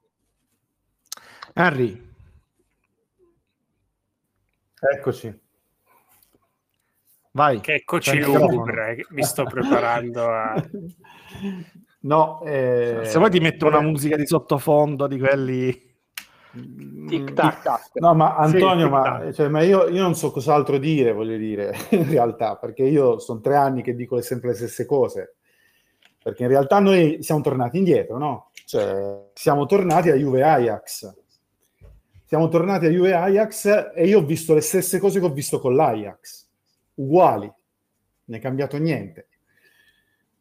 Henry. Eccoci. Vai. Che eccoci lugubre, mi sto preparando a... *laughs* No, eh... se vuoi ti metto una musica di sottofondo di quelli... Tic tac tac. No, ma Antonio, sì, ma, cioè, ma io, io, non so cos'altro dire, voglio dire, *laughs* in realtà, perché io sono tre anni che dico sempre le stesse cose. Perché in realtà noi siamo tornati indietro, no? Cioè, siamo tornati a Juve Ajax. Siamo tornati a Juve Ajax e io ho visto le stesse cose che ho visto con l'Ajax uguali, non è cambiato niente.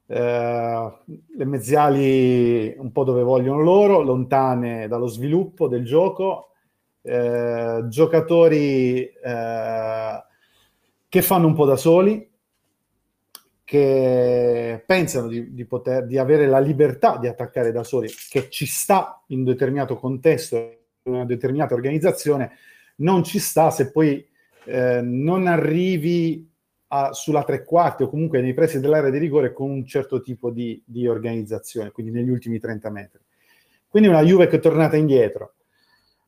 Eh, le mezziali un po' dove vogliono loro, lontane dallo sviluppo del gioco, eh, giocatori eh, che fanno un po' da soli, che pensano di, di, poter, di avere la libertà di attaccare da soli, che ci sta in un determinato contesto, in una determinata organizzazione, non ci sta se poi eh, non arrivi a, sulla tre quarti o comunque nei pressi dell'area di rigore con un certo tipo di, di, organizzazione, quindi negli ultimi 30 metri. Quindi una Juve che è tornata indietro,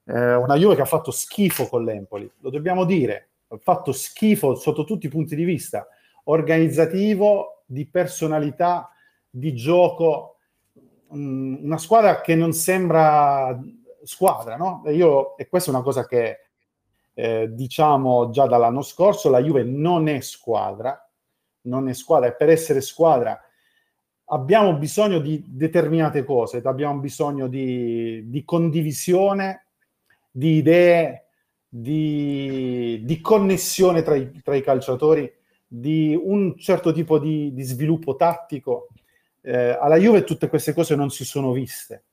eh, una Juve che ha fatto schifo con l'Empoli, lo dobbiamo dire, ha fatto schifo sotto tutti i punti di vista, organizzativo, di personalità, di gioco, mh, una squadra che non sembra squadra, no? E, io, e questa è una cosa che eh, diciamo già dall'anno scorso, la Juve non è squadra, non è squadra e per essere squadra abbiamo bisogno di determinate cose, abbiamo bisogno di, di condivisione, di idee, di, di connessione tra i, tra i, calciatori, di un certo tipo di, di sviluppo tattico. Eh, alla Juve tutte queste cose non si sono viste,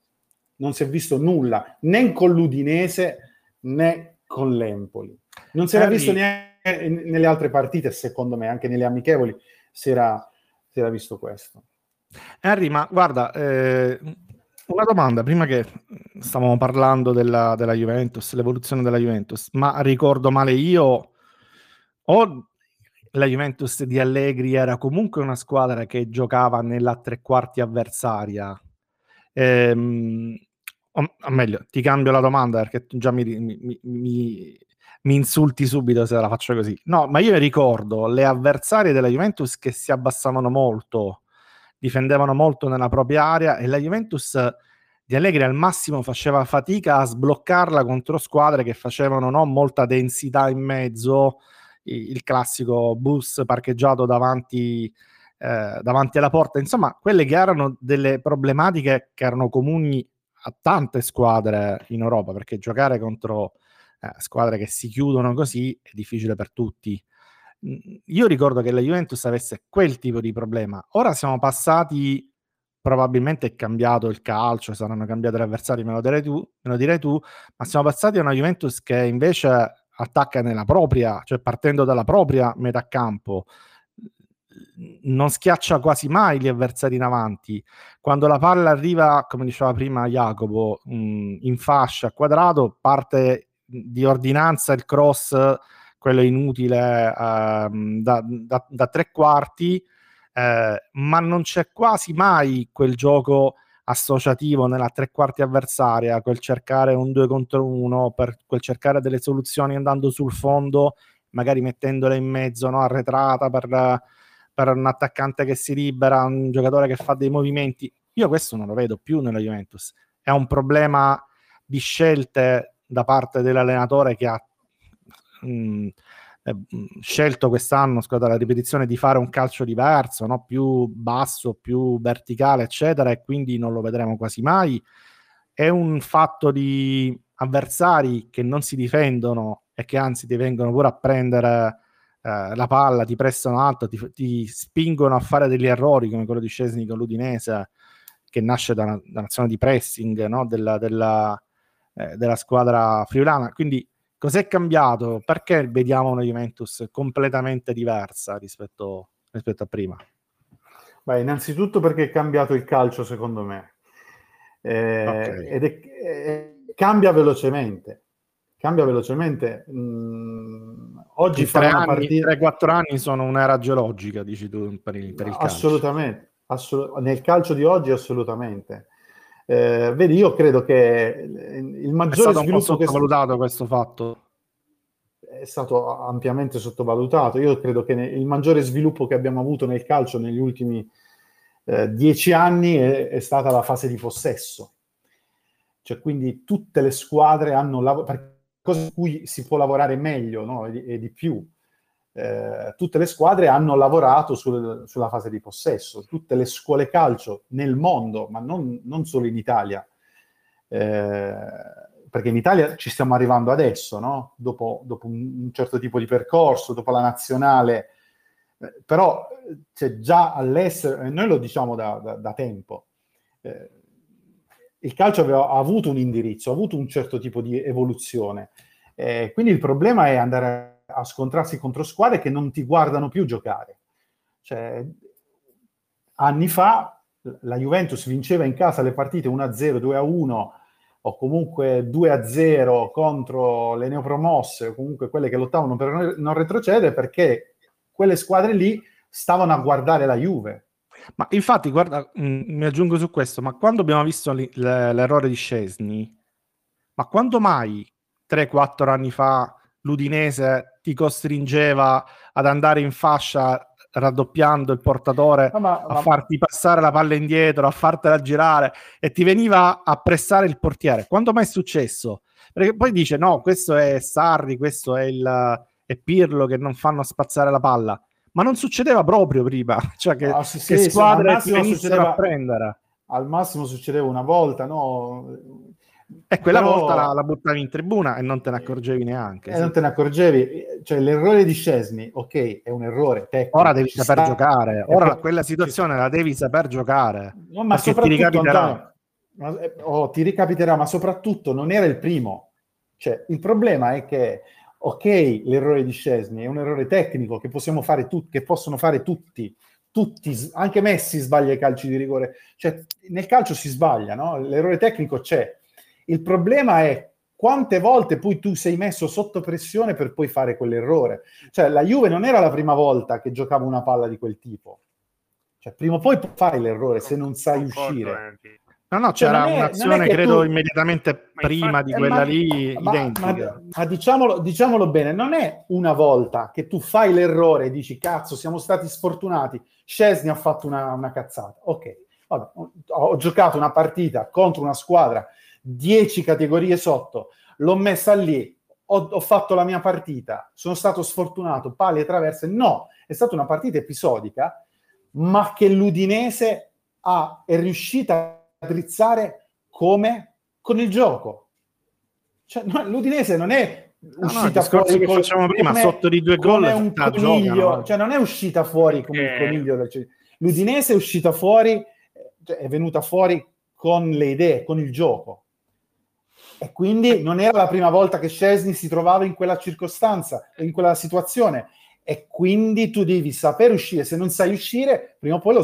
non si è visto nulla, né con l'Udinese né con l'Empoli. Non si era Harry... visto neanche nelle altre partite, secondo me, anche nelle amichevoli si era, si era visto questo. Harry, ma guarda, eh, una domanda, prima che stavamo parlando della, della, Juventus, l'evoluzione della Juventus, ma ricordo male io o la Juventus di Allegri era comunque una squadra che giocava nella tre quarti avversaria, ehm, o, o meglio, ti cambio la domanda perché già mi, mi, mi, mi, insulti subito se la faccio così. No, ma io ricordo le avversarie della Juventus che si abbassavano molto, difendevano molto nella propria area e la Juventus di Allegri al massimo faceva fatica a sbloccarla contro squadre che facevano no, molta densità in mezzo, il classico bus parcheggiato davanti, eh, davanti alla porta, insomma, quelle che erano delle problematiche che erano comuni a tante squadre in Europa, perché giocare contro eh, squadre che si chiudono così è difficile per tutti. Io ricordo che la Juventus avesse quel tipo di problema. Ora siamo passati probabilmente è cambiato il calcio, saranno cambiati gli avversari, me lo direi tu, me lo direi tu ma siamo passati a una Juventus che invece attacca nella propria, cioè partendo dalla propria metà campo, non schiaccia quasi mai gli avversari in avanti. Quando la palla arriva, come diceva prima Jacopo, mh, in fascia quadrato, parte di ordinanza il cross, quello inutile, uh, da, da, da, tre quarti, eh, ma non c'è quasi mai quel gioco associativo nella tre quarti avversaria, quel cercare un due contro uno, per quel cercare delle soluzioni andando sul fondo, magari mettendole in mezzo, no? arretrata per per un attaccante che si libera, un giocatore che fa dei movimenti. Io questo non lo vedo più nella Juventus. È un problema di scelte da parte dell'allenatore che ha mh, mm, eh, scelto quest'anno, scusate la ripetizione, di fare un calcio diverso, no? più basso, più verticale, eccetera, e quindi non lo vedremo quasi mai. È un fatto di avversari che non si difendono e che anzi ti vengono pure a prendere eh, la palla, ti prestano alto, ti, ti, spingono a fare degli errori come quello di Scesni con l'Udinese, che nasce da, una, da un'azione di pressing no? della, della, eh, della squadra friulana. Quindi cos'è cambiato? Perché vediamo una Juventus completamente diversa rispetto, rispetto a prima? Beh, innanzitutto perché è cambiato il calcio, secondo me. Eh, okay. Ed è, è, cambia velocemente cambia velocemente. Mm, oggi tre anni, partita... 3-4 anni sono un'era geologica, dici tu, per il, per il Assolutamente, assolut- nel calcio di oggi assolutamente. Eh, vedi, io credo che il maggiore è stato sviluppo... Po sottovalutato che... questo fatto. È stato ampiamente sottovalutato. Io credo che il maggiore sviluppo che abbiamo avuto nel calcio negli ultimi eh, dieci anni è, è stata la fase di possesso. Cioè, quindi tutte le squadre hanno lavorato cosa su cui si può lavorare meglio no? e, e, di più. Eh, tutte le squadre hanno lavorato sul, sulla fase di possesso, tutte le scuole calcio nel mondo, ma non, non solo in Italia, eh, perché in Italia ci stiamo arrivando adesso, no? dopo, dopo un, certo tipo di percorso, dopo la nazionale, eh, però c'è già all'estero, e noi lo diciamo da, da, da tempo, eh, il calcio aveva, ha avuto un indirizzo, ha avuto un certo tipo di evoluzione. Eh, quindi il problema è andare a scontrarsi contro squadre che non ti guardano più giocare. Cioè, anni fa la Juventus vinceva in casa le partite 1-0, 2-1 o comunque 2-0 contro le neopromosse o comunque quelle che lottavano per non retrocedere perché quelle squadre lì stavano a guardare la Juve ma infatti, guarda, mh, mm, mi aggiungo su questo, ma quando abbiamo visto l- l- l'errore di Scesni, ma quando mai 3-4 anni fa l'Udinese ti costringeva ad andare in fascia raddoppiando il portatore, no, ma, a ma... farti passare la palla indietro, a fartela girare e ti veniva a pressare il portiere. Quando mai è successo? Perché poi dice no, questo è Sarri, questo è, il, è Pirlo che non fanno spazzare la palla ma non succedeva proprio prima, *laughs* cioè che, ah, sì, che sì, squadre sì, venissero a prendere. Al massimo succedeva una volta, no? E quella Però... volta la, la, buttavi in tribuna e non te ne accorgevi neanche. E sì. non te ne accorgevi. Cioè, l'errore di Scesni, ok, è un errore tecnico. Ora devi saper sta... giocare. Ora quella situazione la devi saper giocare. No, ma soprattutto, ti ricapiterà. Antonio, eh, oh, ti ricapiterà, ma soprattutto non era il primo. Cioè, il problema è che ok, l'errore di Scesni è un errore tecnico che, possiamo fare tu- che possono fare tutti, tutti, anche Messi sbaglia i calci di rigore, cioè nel calcio si sbaglia, no? l'errore tecnico c'è. Il problema è quante volte poi tu sei messo sotto pressione per poi fare quell'errore. Cioè la Juve non era la prima volta che giocava una palla di quel tipo. Cioè prima o poi fai l'errore se non sai uscire. No, no, cioè, c'era è, un'azione, credo, tu... immediatamente ma prima infatti, di quella ma, lì, ma, identica. Ma, ma diciamolo, diciamolo, bene, non è una volta che tu fai l'errore e dici, cazzo, siamo stati sfortunati, Scesni ha fatto una, una cazzata. Ok, vabbè, ho, ho, giocato una partita contro una squadra, 10 categorie sotto, l'ho messa lì, ho, ho fatto la mia partita, sono stato sfortunato, pali e traverse. No, è stata una partita episodica, ma che l'Udinese ha, è riuscita drizzare come? Con il gioco. Cioè, no, L'Udinese non è uscita no, fuori che facciamo prima come, sotto di due gol un coniglio, giocano. cioè non è uscita fuori come eh. il coniglio del L'Udinese è uscita fuori cioè, è venuta fuori con le idee, con il gioco. E quindi non era la prima volta che Scesni si trovava in quella circostanza, in quella situazione. E quindi tu devi saper uscire. Se non sai uscire, prima o poi lo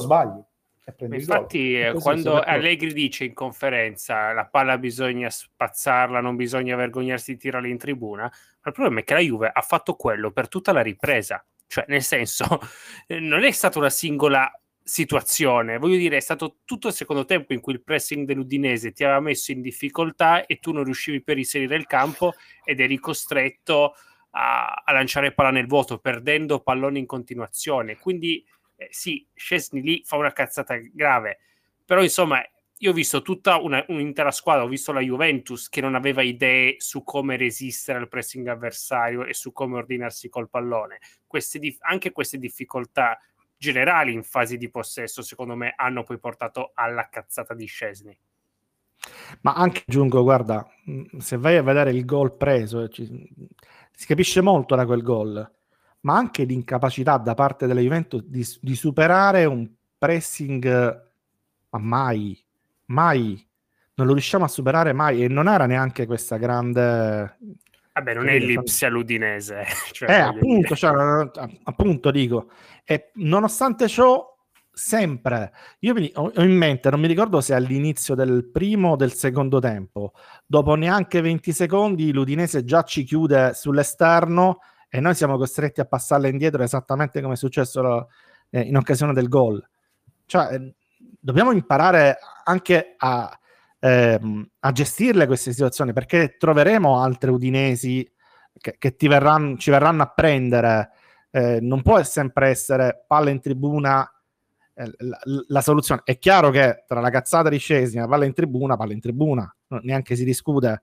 Infatti, eh, quando Allegri dice in conferenza la palla bisogna spazzarla, non bisogna vergognarsi di tirarla in tribuna, il problema è che la Juve ha fatto quello per tutta la ripresa. Cioè, nel senso, *laughs* non è stata una singola situazione. Voglio dire, è stato tutto il secondo tempo in cui il pressing dell'Udinese ti aveva messo in difficoltà e tu non riuscivi per inserire il campo ed eri costretto a, a lanciare palla nel vuoto, perdendo palloni in continuazione. Quindi eh, sì, Scesni lì fa una cazzata grave, però insomma io ho visto tutta una, un'intera squadra, ho visto la Juventus che non aveva idee su come resistere al pressing avversario e su come ordinarsi col pallone. Queste anche queste difficoltà generali in fase di possesso, secondo me, hanno poi portato alla cazzata di Scesni. Ma anche aggiungo, guarda, se vai a vedere il gol preso, ci, si capisce molto da quel gol ma anche l'incapacità da parte della Juventus di, di superare un pressing, ma mai, mai, non lo riusciamo a superare mai e non era neanche questa grande... Vabbè, non è l'Ipsia l'Udinese. *laughs* Cioè, eh, appunto, cioè, appunto dico. E nonostante ciò, sempre, io ho in mente, non mi ricordo se all'inizio del primo o del secondo tempo, dopo neanche 20 secondi l'Udinese già ci chiude sull'esterno e noi siamo costretti a passarla indietro esattamente come è successo eh, in occasione del gol. Cioè, eh, dobbiamo imparare anche a, ehm, a, gestirle queste situazioni perché troveremo altre udinesi che, che verranno, ci verranno a prendere. Eh, non può sempre essere palla in tribuna eh, la, la, soluzione. È chiaro che tra la cazzata di Scesina, palla in tribuna, palla in tribuna, neanche si discute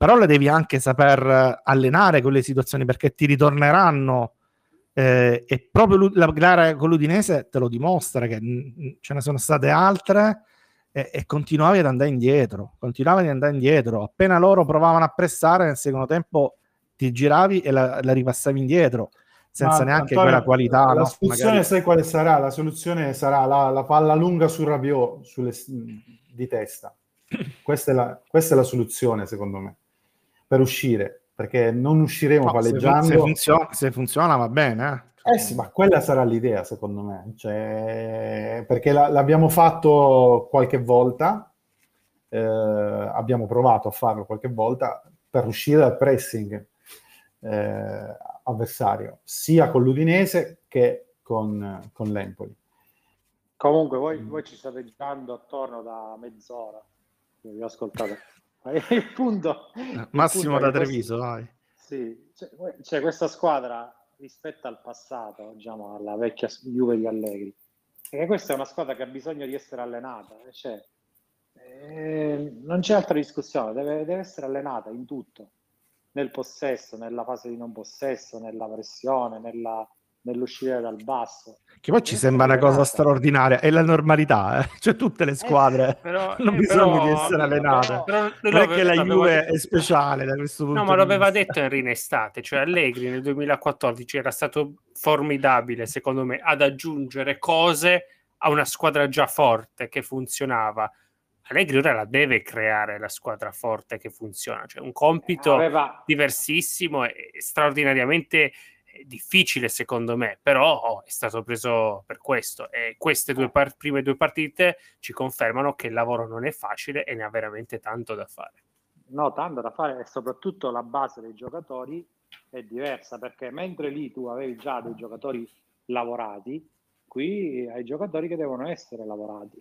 però le devi anche saper allenare quelle situazioni perché ti ritorneranno eh, e proprio la gara con l'Udinese te lo dimostra che ce ne sono state altre e, e, continuavi ad andare indietro continuavi ad andare indietro appena loro provavano a pressare nel secondo tempo ti giravi e la, la ripassavi indietro senza Ma, neanche Antonio, quella qualità la no? soluzione Magari... sai quale sarà? la soluzione sarà la, la palla lunga su Rabiot sulle, di testa questa è, la, questa è la soluzione secondo me per uscire, perché non usciremo no, palleggiando. Se, funziona, se funziona va bene. Eh? eh sì, ma quella sarà l'idea secondo me, cioè, perché la, l'abbiamo fatto qualche volta, eh, abbiamo provato a farlo qualche volta per uscire dal pressing eh, avversario, sia con l'Udinese che con, con l'Empoli. Comunque voi, voi ci state girando attorno da mezz'ora, vi ho ascoltato. *laughs* il punto, Massimo il punto da Treviso, questo, vai. Sì, c'è, c'è, questa squadra rispetto al passato, diciamo alla vecchia Juve di Allegri, perché questa è una squadra che ha bisogno di essere allenata, cioè, eh, non c'è altra discussione, deve, deve essere allenata in tutto, nel possesso, nella fase di non possesso, nella pressione, nella, nell'uscire dal basso. Che poi ci sembra una cosa straordinaria, è la normalità, eh? *laughs* cioè tutte le eh, squadre eh, però, hanno bisogno però, di essere allenate. Però, però, non è che la Juve è speciale da questo punto. No, ma l'aveva detto Henry in estate, cioè Allegri nel 2014 era stato formidabile, secondo me, ad aggiungere cose a una squadra già forte che funzionava. Allegri ora la deve creare la squadra forte che funziona, cioè un compito aveva... diversissimo e straordinariamente difficile secondo me, però oh, è stato preso per questo e queste due par- prime due partite ci confermano che il lavoro non è facile e ne ha veramente tanto da fare. No, tanto da fare e soprattutto la base dei giocatori è diversa perché mentre lì tu avevi già dei giocatori lavorati, qui hai giocatori che devono essere lavorati.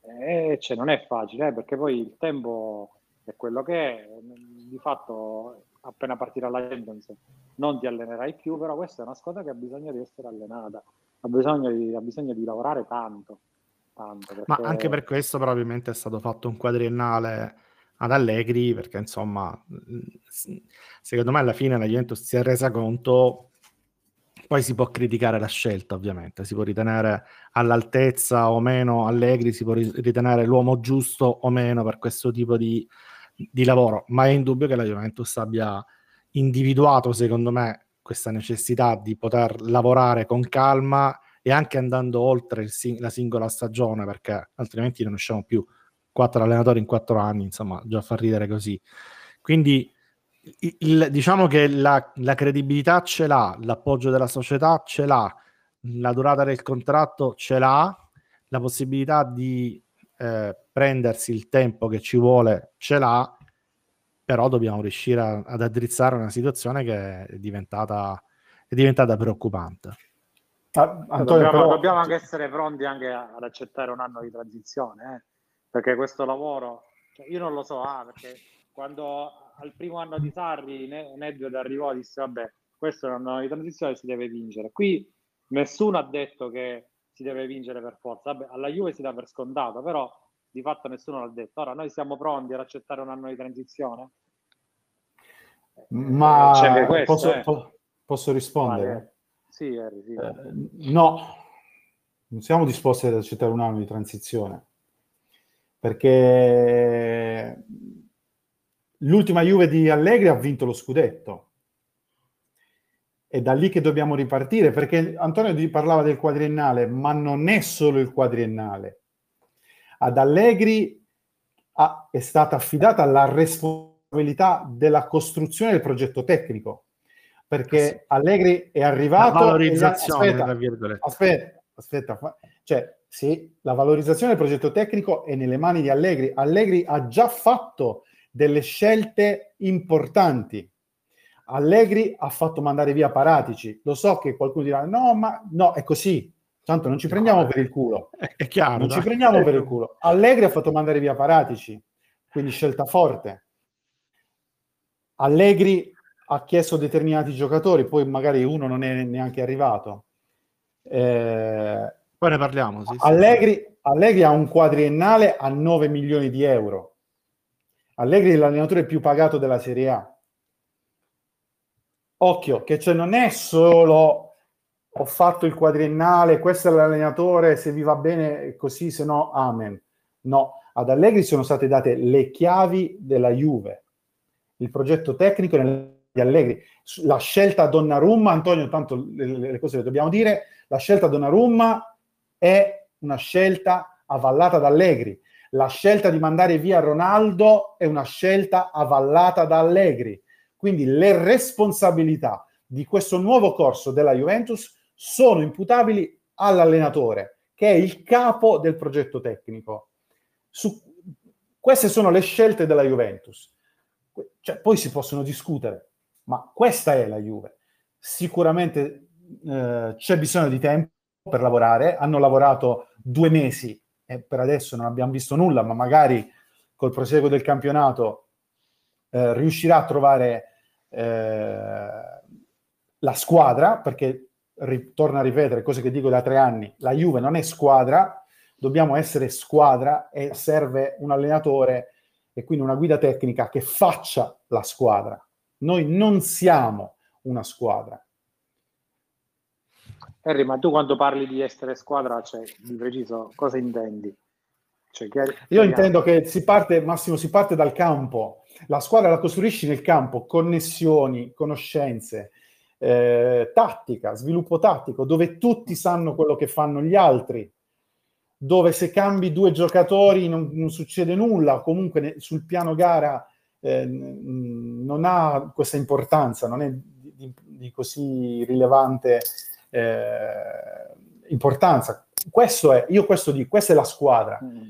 E cioè, non è facile eh, perché poi il tempo è quello che è, di fatto appena partirà la Champions non ti allenerai più, però questa è una squadra che ha bisogno di essere allenata, ha bisogno di, ha bisogno di lavorare tanto. tanto perché... Ma anche per questo probabilmente è stato fatto un quadriennale ad Allegri, perché insomma, secondo me alla fine la Juventus si è resa conto, poi si può criticare la scelta ovviamente, si può ritenere all'altezza o meno Allegri, si può ritenere l'uomo giusto o meno per questo tipo di, di lavoro, ma è indubbio che la Juventus abbia individuato, secondo me, questa necessità di poter lavorare con calma e anche andando oltre sing- la singola stagione, perché altrimenti non usciamo più quattro allenatori in quattro anni, insomma, già fa ridere così. Quindi il, diciamo che la, la credibilità ce l'ha, l'appoggio della società ce l'ha, la durata del contratto ce l'ha, la possibilità di eh, prendersi il tempo che ci vuole ce l'ha, però dobbiamo riuscire a, ad addrizzare una situazione che è diventata, è diventata preoccupante. Ah, Antonio, dobbiamo, però... dobbiamo, anche essere pronti anche ad accettare un anno di transizione, eh? perché questo lavoro, cioè io non lo so, ah, perché quando al primo anno di Sarri Nedved arrivò e disse vabbè, questo è un anno di transizione, si deve vincere. Qui nessuno ha detto che si deve vincere per forza. Vabbè, alla Juve si dà per scontato, però di fatto nessuno l'ha detto. Ora noi siamo pronti ad accettare un anno di transizione? Ma questo, posso, eh. po- posso, rispondere? Vale. Sì, Harry, sì. Eh, no, non siamo disposti ad accettare un anno di transizione perché l'ultima Juve di Allegri ha vinto lo scudetto è da lì che dobbiamo ripartire, perché Antonio parlava del quadriennale, ma non è solo il quadriennale. Ad Allegri ha, è stata affidata la responsabilità della costruzione del progetto tecnico, perché Allegri è arrivato... La valorizzazione, aspetta, aspetta, aspetta, cioè, sì, la valorizzazione del progetto tecnico è nelle mani di Allegri. Allegri ha già fatto delle scelte importanti Allegri ha fatto mandare via Paratici. Lo so che qualcuno dirà: no, ma no, è così. Tanto non ci prendiamo per il culo. È chiaro. Non dai. ci prendiamo per il *laughs* culo. Allegri ha fatto mandare via Paratici, quindi scelta forte. Allegri ha chiesto determinati giocatori, poi magari uno non è neanche arrivato. Eh, poi ne parliamo. Sì, Allegri, sì. Allegri ha un quadriennale a 9 milioni di euro. Allegri è l'allenatore più pagato della Serie A occhio, che cioè non è solo ho fatto il quadriennale, questo è l'allenatore, se vi va bene così, se no, amen. No, ad Allegri sono state date le chiavi della Juve, il progetto tecnico di Allegri, la scelta Donnarumma, Antonio, tanto le, cose le dobbiamo dire, la scelta Donnarumma è una scelta avallata da Allegri, la scelta di mandare via Ronaldo è una scelta avallata da Allegri. Quindi le responsabilità di questo nuovo corso della Juventus sono imputabili all'allenatore, che è il capo del progetto tecnico. Su, queste sono le scelte della Juventus. Cioè, poi si possono discutere, ma questa è la Juve. Sicuramente eh, c'è bisogno di tempo per lavorare. Hanno lavorato due mesi e per adesso non abbiamo visto nulla, ma magari col proseguo del campionato eh, riuscirà a trovare la squadra, perché ritorno a ripetere cose che dico da tre anni, la Juve non è squadra, dobbiamo essere squadra e serve un allenatore e quindi una guida tecnica che faccia la squadra. Noi non siamo una squadra. Harry, ma tu quando parli di essere squadra, cioè, di preciso, cosa intendi? Cioè, Io intendo che si parte, Massimo, si parte dal campo, la squadra la costruisci nel campo, connessioni, conoscenze, eh, tattica, sviluppo tattico, dove tutti sanno quello che fanno gli altri, dove se cambi due giocatori non, non succede nulla, comunque ne, sul piano gara eh, non ha questa importanza, non è di, di così rilevante eh, importanza. Questo è, io questo dico, questa è la squadra. Mm.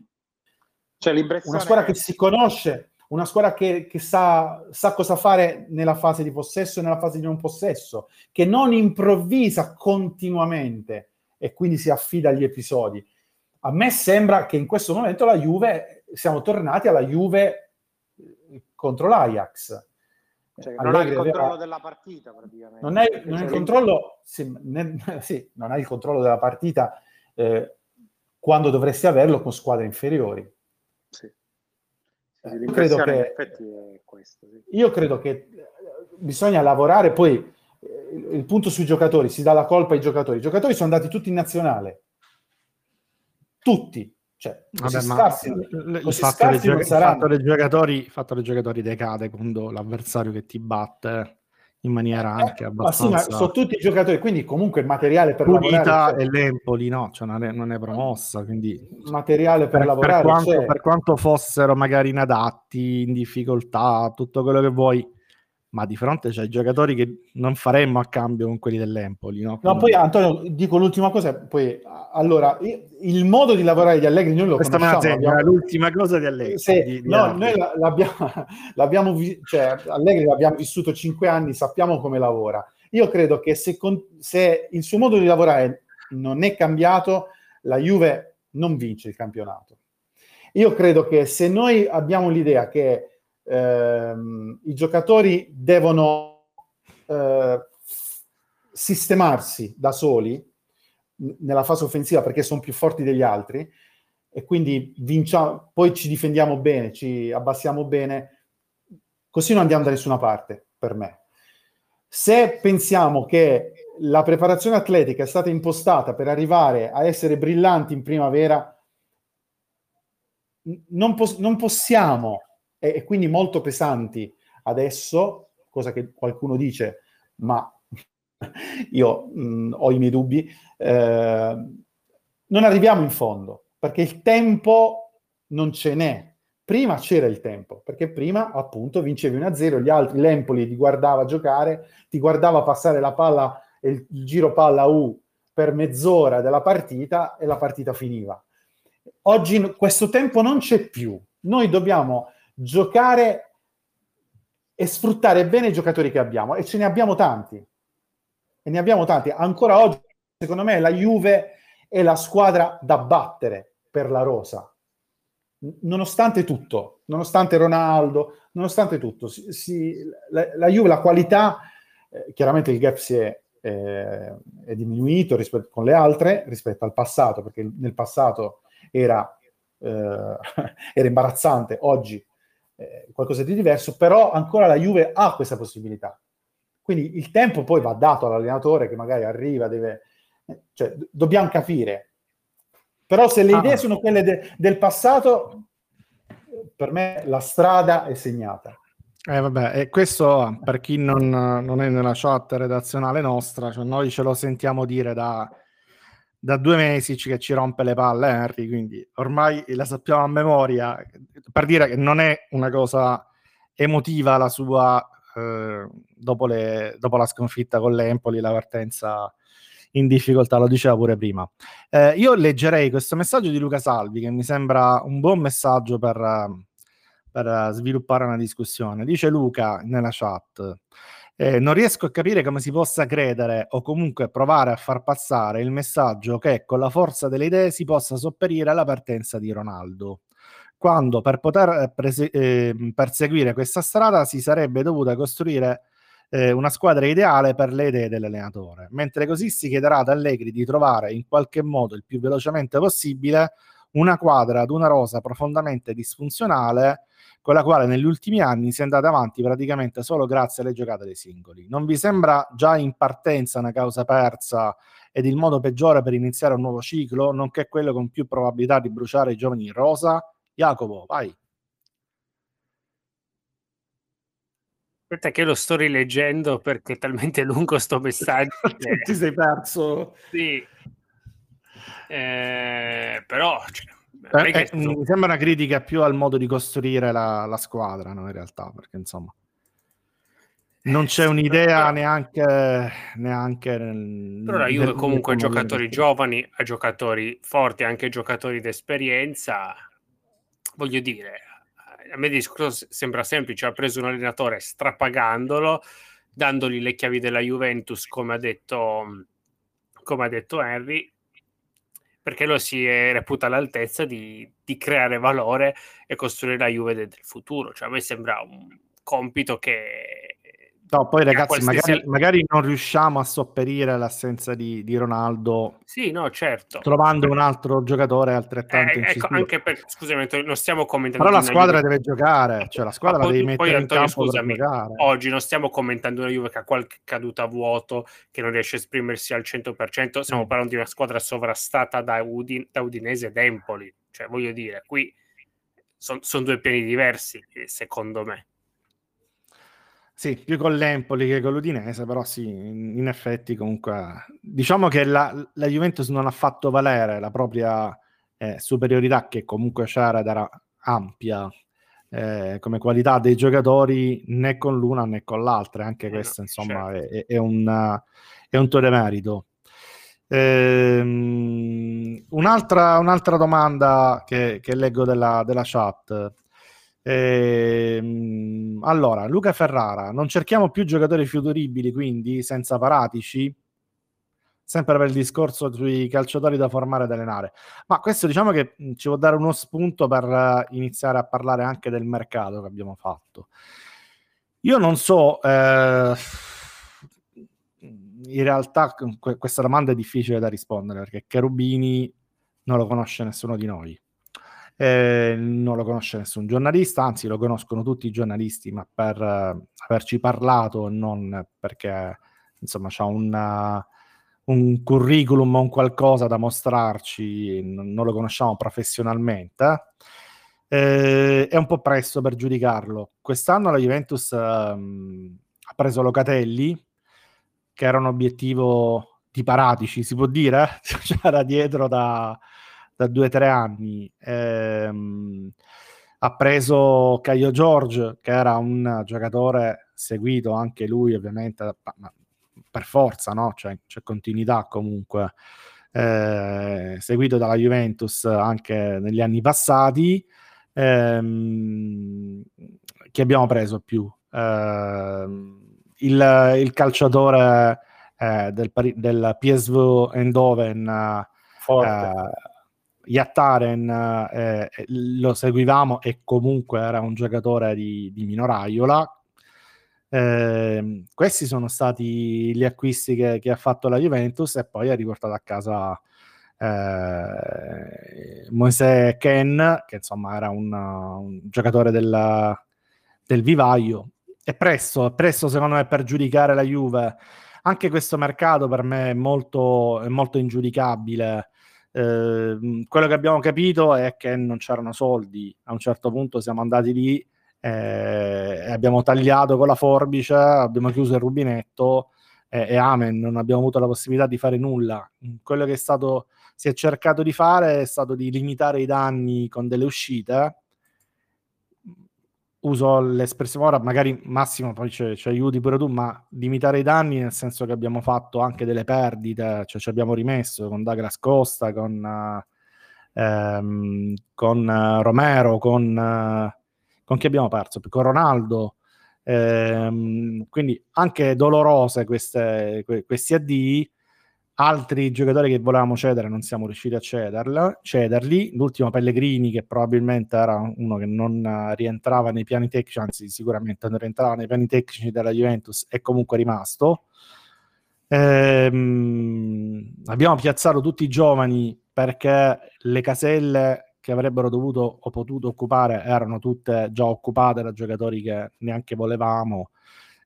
Cioè, una squadra che si conosce, una squadra che, che sa, sa, cosa fare nella fase di possesso e nella fase di non possesso, che non improvvisa continuamente e quindi si affida agli episodi. A me sembra che in questo momento la Juve, siamo tornati alla Juve eh, contro l'Ajax. Cioè, non hai il controllo aveva... della partita praticamente. Non hai, non hai il controllo, sì, ne, *laughs* sì, non hai il controllo della partita eh, quando dovresti averlo con squadre inferiori. Sì. Eh, io credo che, questo, sì. io credo che eh, bisogna lavorare poi eh, il punto sui giocatori si dà la colpa ai giocatori i giocatori sono andati tutti in nazionale tutti cioè, Vabbè, scarsi, il, il, fatto gioca- il, fatto dei giocatori, fatto dei giocatori decade quando l'avversario che ti batte in maniera Eh, anche ma sì, ma abbastanza sono tutti giocatori, quindi comunque il materiale per pulita lavorare e c'è. l'Empoli no, cioè non, è, non è promossa, quindi materiale per, per, per lavorare quanto, c'è. per quanto fossero magari inadatti, in difficoltà, tutto quello che vuoi, ma di fronte c'hai giocatori che non faremmo a cambio con quelli dell'Empoli. No, No, poi Antonio, dico l'ultima cosa, poi allora, i- il modo di lavorare di Allegri noi lo questa conosciamo, segno, abbiamo- è l'ultima cosa di Allegri. Se- di- di no, Allegri. noi la- l'abbiamo, *laughs* l'abbiamo vi- cioè, Allegri l'abbiamo vissuto cinque anni, sappiamo come lavora. Io credo che se, con- se il suo modo di lavorare non è cambiato, la Juve non vince il campionato. Io credo che se noi abbiamo l'idea che ehm, i giocatori devono eh, sistemarsi da soli nella fase offensiva perché sono più forti degli altri e quindi vinciamo, poi ci difendiamo bene, ci abbassiamo bene, così non andiamo da nessuna parte per me. Se pensiamo che la preparazione atletica è stata impostata per arrivare a essere brillanti in primavera, non, pos- non possiamo, e, e quindi molto pesanti adesso, cosa che qualcuno dice, ma *laughs* io mh, ho i miei dubbi, eh, non arriviamo in fondo, perché il tempo non ce n'è. Prima c'era il tempo, perché prima appunto vincevi 1-0, gli altri, l'Empoli ti guardava giocare, ti guardava passare la palla il, il giro palla U per mezz'ora della partita e la partita finiva. Oggi questo tempo non c'è più. Noi dobbiamo giocare e sfruttare bene i giocatori che abbiamo e ce ne abbiamo tanti. E ne abbiamo tanti. Ancora oggi, secondo me, la Juve è la squadra da battere per la rosa. Nonostante tutto, nonostante Ronaldo, nonostante tutto, si- si- la, la Juve, la qualità, eh, chiaramente il gap si è, eh, è diminuito rispetto con le altre rispetto al passato, perché nel passato era, eh, *laughs* era imbarazzante, oggi eh, qualcosa di diverso, però ancora la Juve ha questa possibilità. Quindi il tempo poi va dato all'allenatore che magari arriva, deve... eh, Cioè, dobbiamo capire. Però se le Ah. idee sono quelle de- del passato, per me la strada è segnata. Eh, vabbè, e questo per chi non, non è nella chat redazionale nostra, cioè noi ce lo sentiamo dire da, da due mesi che ci rompe le palle Henry, quindi ormai la sappiamo a memoria, per dire che non è una cosa emotiva la sua, eh, dopo, le- dopo la sconfitta con l'Empoli, la partenza in difficoltà, lo diceva pure prima. Eh, io leggerei questo messaggio di Luca Salvi, che mi sembra un buon messaggio per, per sviluppare una discussione. Dice Luca nella chat. Eh, non riesco a capire come si possa credere o comunque provare a far passare il messaggio che con la forza delle idee si possa sopperire alla partenza di Ronaldo, quando per poter eh, prese- eh, perseguire questa strada si sarebbe dovuta costruire eh, una squadra ideale per le idee dell'allenatore, mentre così si chiederà ad Allegri di trovare in qualche modo il più velocemente possibile una quadra ad una rosa profondamente disfunzionale con la quale negli ultimi anni si è andata avanti praticamente solo grazie alle giocate dei singoli. Non vi sembra già in partenza una causa persa ed il modo peggiore per iniziare un nuovo ciclo, nonché quello con più probabilità di bruciare i giovani in rosa? Jacopo, vai. Aspetta che lo sto rileggendo perché è talmente lungo sto *laughs* messaggio. che- Ti sei perso. Sì. Eh, però cioè, Eh, eh, mi sembra una critica più al modo di costruire la, la squadra, no, in realtà, perché insomma non c'è sì, un'idea neanche, neanche nel, Però la Juve comunque ha giocatori giovani, ha giocatori forti, anche giocatori d'esperienza. Voglio dire, a me il discorso sembra semplice, ha preso un allenatore strapagandolo, dandogli le chiavi della Juventus, come ha detto, come ha detto Henry, perché lo si è- reputa all'altezza di, di creare valore e costruire la Juve del futuro. Cioè, a me sembra un compito che... No, poi ragazzi, qualsiasi- magari, magari non riusciamo a sopperire l'assenza di, di Ronaldo Sì, no, certo. trovando un altro giocatore altrettanto Eh, ecco, incisivo. anche per, scusami, non stiamo commentando Però la squadra Juve- deve giocare, cioè la squadra la poi- devi poi, mettere in Antonio, campo scusami, oggi non stiamo commentando una Juve che ha qualche caduta a vuoto, che non riesce a esprimersi al 100%, stiamo Mm. parlando di una squadra sovrastata da, Udin- da Udinese ed Empoli, cioè voglio dire, qui sono due piani diversi, eh, secondo me. Sì, più con l'Empoli che con l'Udinese, però sì, in, in effetti comunque diciamo che la, la, Juventus non ha fatto valere la propria eh, superiorità che comunque c'era ed era ampia eh, come qualità dei giocatori né con l'una né con l'altra, anche eh questo no, insomma certo. è, è, un, è un tuo demerito. Ehm, un'altra, un'altra, domanda che, che leggo della, della chat. Ehm, allora, Luca Ferrara, non cerchiamo più giocatori futuribili, quindi senza paratici? Sempre per il discorso sui calciatori da formare e allenare. Ma questo diciamo che ci può dare uno spunto per uh, iniziare a parlare anche del mercato che abbiamo fatto. Io non so, eh, in realtà questa domanda è difficile da rispondere perché Cherubini non lo conosce nessuno di noi. Eh, non lo conosce nessun giornalista, anzi lo conoscono tutti i giornalisti, ma per uh, averci parlato, non perché insomma c'ha un, un curriculum o un qualcosa da mostrarci, non, non lo conosciamo professionalmente. Eh, è un po' presto per giudicarlo. Quest'anno la Juventus ehm, ha preso Locatelli, che era un obiettivo di Paratici, si può dire? *laughs* C'era dietro da, da due o tre anni. Ehm, ha preso Caio George, che era un giocatore seguito anche lui, ovviamente, per forza, no? Cioè, c'è continuità comunque. Eh, seguito dalla Juventus anche negli anni passati. Ehm, chi abbiamo preso più? Eh, il, il calciatore eh, del, del, PSV Eindhoven, eh, Yattaren, eh, lo seguivamo e comunque era un giocatore di, di minoraiola. Eh, questi sono stati gli acquisti che, che, ha fatto la Juventus e poi ha riportato a casa eh, Moise Ken, che insomma era un, un giocatore del, del vivaio è presto, è presto secondo me per giudicare la Juve. Anche questo mercato per me è molto, è molto ingiudicabile. Eh, quello che abbiamo capito è che non c'erano soldi. A un certo punto siamo andati lì eh, abbiamo tagliato con la forbice, abbiamo chiuso il rubinetto eh, e amen, non abbiamo avuto la possibilità di fare nulla. Quello che è stato, si è cercato di fare è stato di limitare i danni con delle uscite uso l'espressione ora, magari Massimo poi ci, ci, aiuti pure tu, ma limitare i danni nel senso che abbiamo fatto anche delle perdite, cioè ci abbiamo rimesso con Douglas Costa, con, uh, ehm, con uh, Romero, con, uh, con chi abbiamo perso? Con Ronaldo. Ehm, quindi anche dolorose queste, que, questi addii altri giocatori che volevamo cedere non siamo riusciti a cederla, cederli. L'ultimo Pellegrini, che probabilmente era uno che non rientrava nei piani tecnici, anzi, sicuramente non rientrava nei piani tecnici della Juventus, è comunque rimasto. Ehm, abbiamo piazzato tutti i giovani perché le caselle che avrebbero dovuto o potuto occupare erano tutte già occupate da giocatori che neanche volevamo.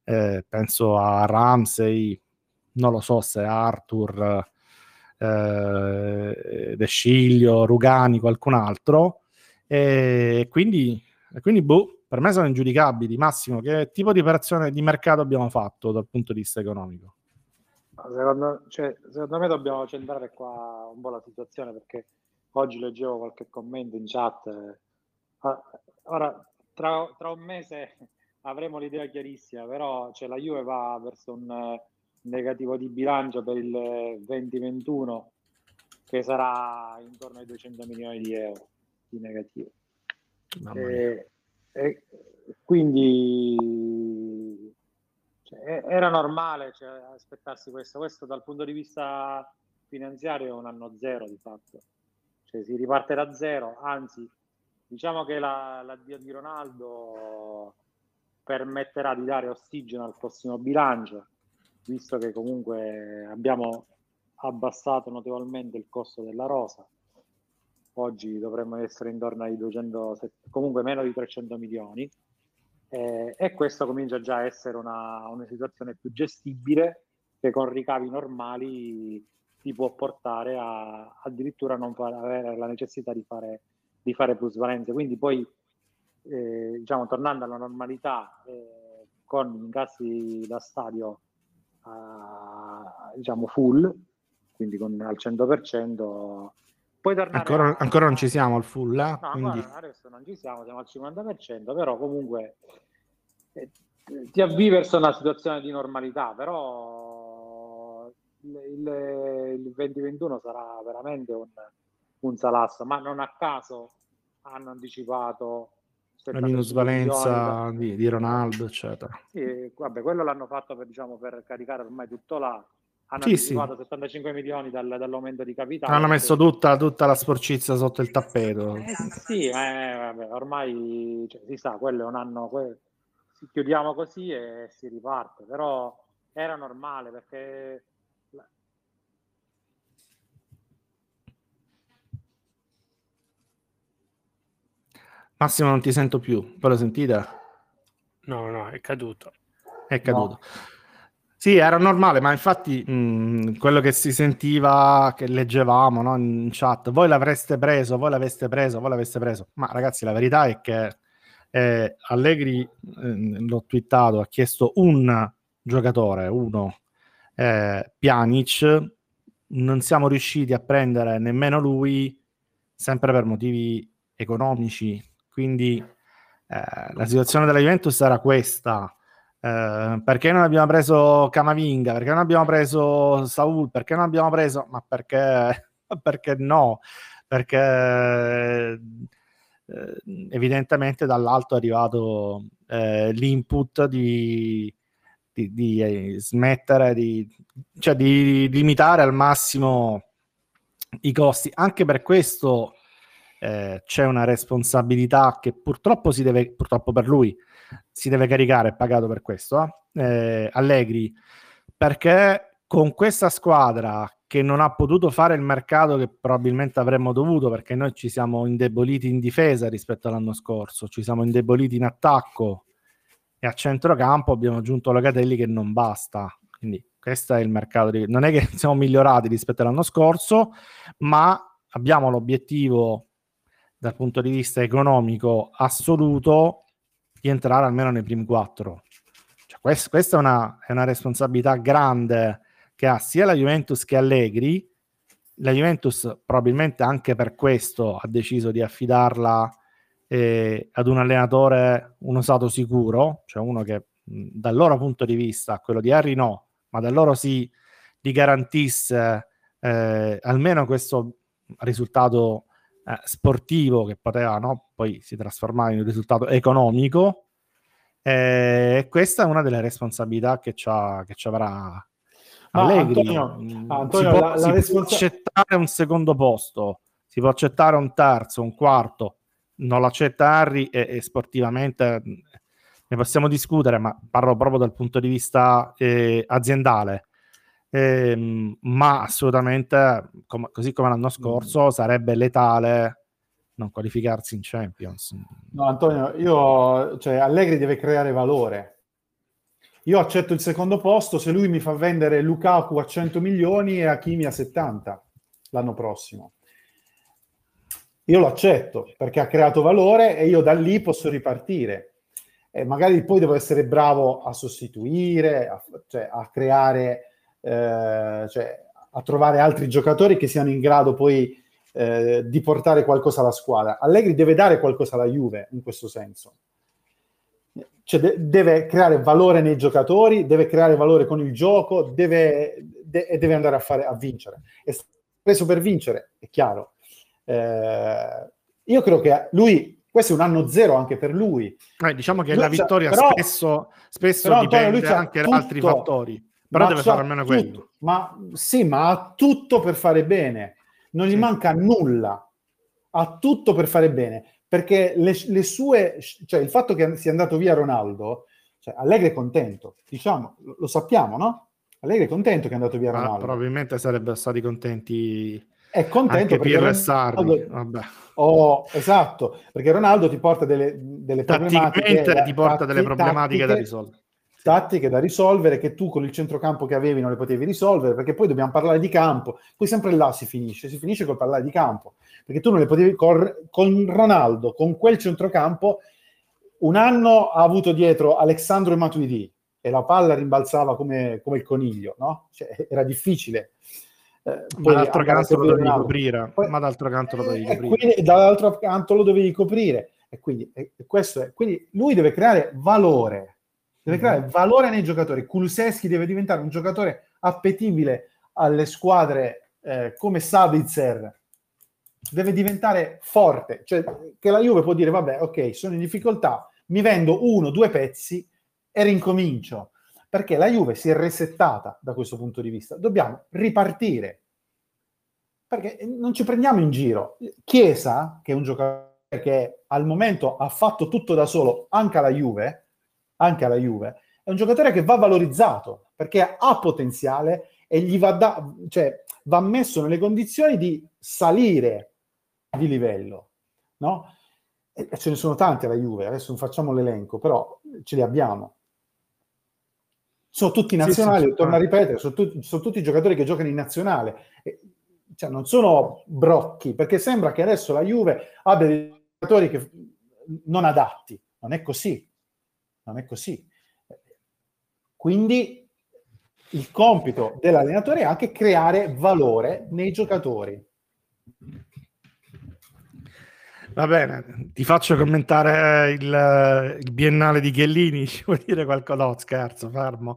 Eh, penso a Ramsey, non lo so se Arthur, eh, De Sciglio, Rugani, qualcun altro. E quindi, quindi boh, per me sono ingiudicabili. Massimo, che tipo di operazione di mercato abbiamo fatto dal punto di vista economico? Secondo, cioè, secondo me dobbiamo centrare qua un po' la situazione perché oggi leggevo qualche commento in chat. Eh, ora, tra, tra un mese *laughs* avremo l'idea chiarissima, però cioè, la Juve va verso un negativo di bilancio per il 2021 che sarà intorno ai 200 milioni di euro di negativo. E, e, quindi cioè, era normale cioè, aspettarsi questo. Questo dal punto di vista finanziario è un anno zero di fatto. Cioè, si riparte da zero, anzi diciamo che la, l'addio di Ronaldo permetterà di dare ossigeno al prossimo bilancio visto che comunque abbiamo abbassato notevolmente il costo della rosa. Oggi dovremmo essere intorno ai 200, comunque meno di 300 milioni. Eh, e questo comincia già a essere una, una situazione più gestibile che con ricavi normali ti può portare a addirittura non avere la necessità di fare, di fare plusvalenze. Quindi poi, eh, diciamo, tornando alla normalità, eh, con incassi da stadio diciamo full, quindi con al 100%. Puoi tornare ancora, a... ancora non ci siamo al full, eh? no, quindi... adesso non ci siamo, siamo al 50%, però comunque eh, ti avvii verso una situazione di normalità, però il, il, il 2021 sarà veramente un, un salasso, ma non a caso hanno anticipato la minusvalenza di, di, Ronaldo, eccetera. Sì, vabbè, quello l'hanno fatto per, diciamo, per caricare ormai tutto là. Hanno Sì, sì. 75 milioni dal- dall'aumento di capitale. Hanno messo tutta, tutta la sporcizia sotto il tappeto. Eh, sì, ma eh, vabbè, ormai cioè, si sa, quello è un anno, que- si- chiudiamo così e si riparte, però era normale perché la- Massimo non ti sento più, poi lo sentite? No, no, è caduto. È caduto. Sì, era normale, ma infatti mh, quello che si sentiva, che leggevamo no, in chat, voi l'avreste preso, voi l'aveste preso, voi l'aveste preso. Ma ragazzi, la verità è che eh, Allegri, eh, l'ho twittato, ha chiesto un giocatore, uno, eh, Pjanic, non siamo riusciti a prendere nemmeno lui, sempre per motivi economici. Quindi eh, la situazione della Juventus era questa. Eh, perché non abbiamo preso Camavinga? Perché non abbiamo preso Saul? Perché non abbiamo preso? Ma perché, *laughs* perché no? Perché eh, evidentemente dall'alto è arrivato eh, l'input di, di, di, eh, smettere di, cioè di limitare al massimo i costi. Anche per questo eh, c'è una responsabilità che purtroppo si deve, purtroppo per lui, si deve caricare, è pagato per questo, eh? Eh, Allegri, perché con questa squadra che non ha potuto fare il mercato che probabilmente avremmo dovuto, perché noi ci siamo indeboliti in difesa rispetto all'anno scorso, ci siamo indeboliti in attacco e a centrocampo abbiamo aggiunto Locatelli che non basta. Quindi questo è il mercato. Di... Non è che *laughs* siamo migliorati rispetto all'anno scorso, ma abbiamo l'obiettivo dal punto di vista economico assoluto di entrare almeno nei primi quattro. Cioè, quest- questa è una, è una, responsabilità grande che ha sia la Juventus che Allegri. La Juventus probabilmente anche per questo ha deciso di affidarla eh, ad un allenatore, un osato sicuro, cioè uno che mh, dal loro punto di vista, quello di Harry no, ma da loro sì, gli garantisse eh, almeno questo risultato eh, sportivo che poteva no? poi si trasformare in un risultato economico. E questa è una delle responsabilità che, che ci avrà Allegri. Antonio, Mm, Antonio, si, può, la- la si può responsa- accettare un secondo posto, si può accettare un terzo, un quarto, non l'accetta Harry e, e sportivamente mh, ne possiamo discutere, ma parlo proprio dal punto di vista eh, aziendale. Ehm, ma assolutamente, com- così come l'anno scorso, sarebbe letale non qualificarsi in Champions. No, Antonio, io, cioè, Allegri deve creare valore. Io accetto il secondo posto se lui mi fa vendere Lukaku a 100 milioni e Hakimi a 70 l'anno prossimo. Io lo accetto perché ha creato valore e io da lì posso ripartire. E magari poi devo essere bravo a sostituire, a, cioè, a creare, eh, cioè, a trovare altri giocatori che siano in grado poi eh, di portare qualcosa alla squadra. Allegri deve dare qualcosa alla Juve in questo senso. Cioè, de- deve creare valore nei giocatori, deve creare valore con il gioco, deve, de- e deve andare a, fare, a vincere. È preso per vincere, è chiaro. Eh, io credo che lui, questo è un anno zero anche per lui. Eh, diciamo che Lui la c'ha- vittoria però- spesso, spesso però, Antonio, dipende c'ha anche da altri fattori, però ma deve fare almeno tutto. quello. Ma sì, ma ha tutto per fare bene, non gli Sì. manca nulla, ha tutto per fare bene, perché le, le sue, cioè il fatto che sia andato via Ronaldo, cioè Allegri è contento, diciamo, lo, sappiamo, no? Allegri è contento che è andato via Ma Ronaldo. probabilmente sarebbero stati contenti È contento anche perché Pirlo e Sarri. Ronaldo- Vabbè. Oh, esatto, perché Ronaldo ti porta delle, delle problematiche ti porta delle problematiche da risolvere. Tattiche da risolvere che tu con il centrocampo che avevi non le potevi risolvere perché poi dobbiamo parlare di campo poi sempre là si finisce si finisce col parlare di campo perché tu non le potevi con, con Ronaldo con quel centrocampo un anno ha avuto dietro Alessandro e Matuidi e la palla rimbalzava come, come il coniglio, no? Cioè, era difficile. Eh, ma d'altro canto lo dovevi coprire. Poi, ma d'altro canto lo dovevi eh, coprire. Quindi, dall'altro canto lo dovevi coprire. E quindi, e questo è, quindi lui deve creare valore. Deve creare mm-hmm. valore nei giocatori. Kuluseschi deve diventare un giocatore appetibile alle squadre eh, come Sabitzer. Deve diventare forte. Cioè, che la Juve può dire, vabbè, ok, sono in difficoltà, mi vendo uno, due pezzi e rincomincio perché la Juve si è resettata da questo punto di vista. Dobbiamo ripartire perché non ci prendiamo in giro. Chiesa, che è un giocatore che al momento ha fatto tutto da solo, anche alla Juve, anche alla Juve, è un giocatore che va valorizzato perché ha potenziale e gli va, da, cioè, va messo nelle condizioni di salire di livello, no? E ce ne sono tanti alla Juve, adesso non facciamo l'elenco, però ce li abbiamo. Sono tutti nazionali, sì, sì, torno a ripetere, sono, tu, sono, tutti giocatori che giocano in nazionale, e, cioè non sono brocchi, perché sembra che adesso la Juve abbia dei giocatori che, non adatti, non è così, non è così. Quindi il compito dell'allenatore è anche creare valore nei giocatori. Va bene, ti faccio commentare il, il biennale di Chiellini, *laughs* ci vuoi dire qualcosa? No, scherzo, fermo,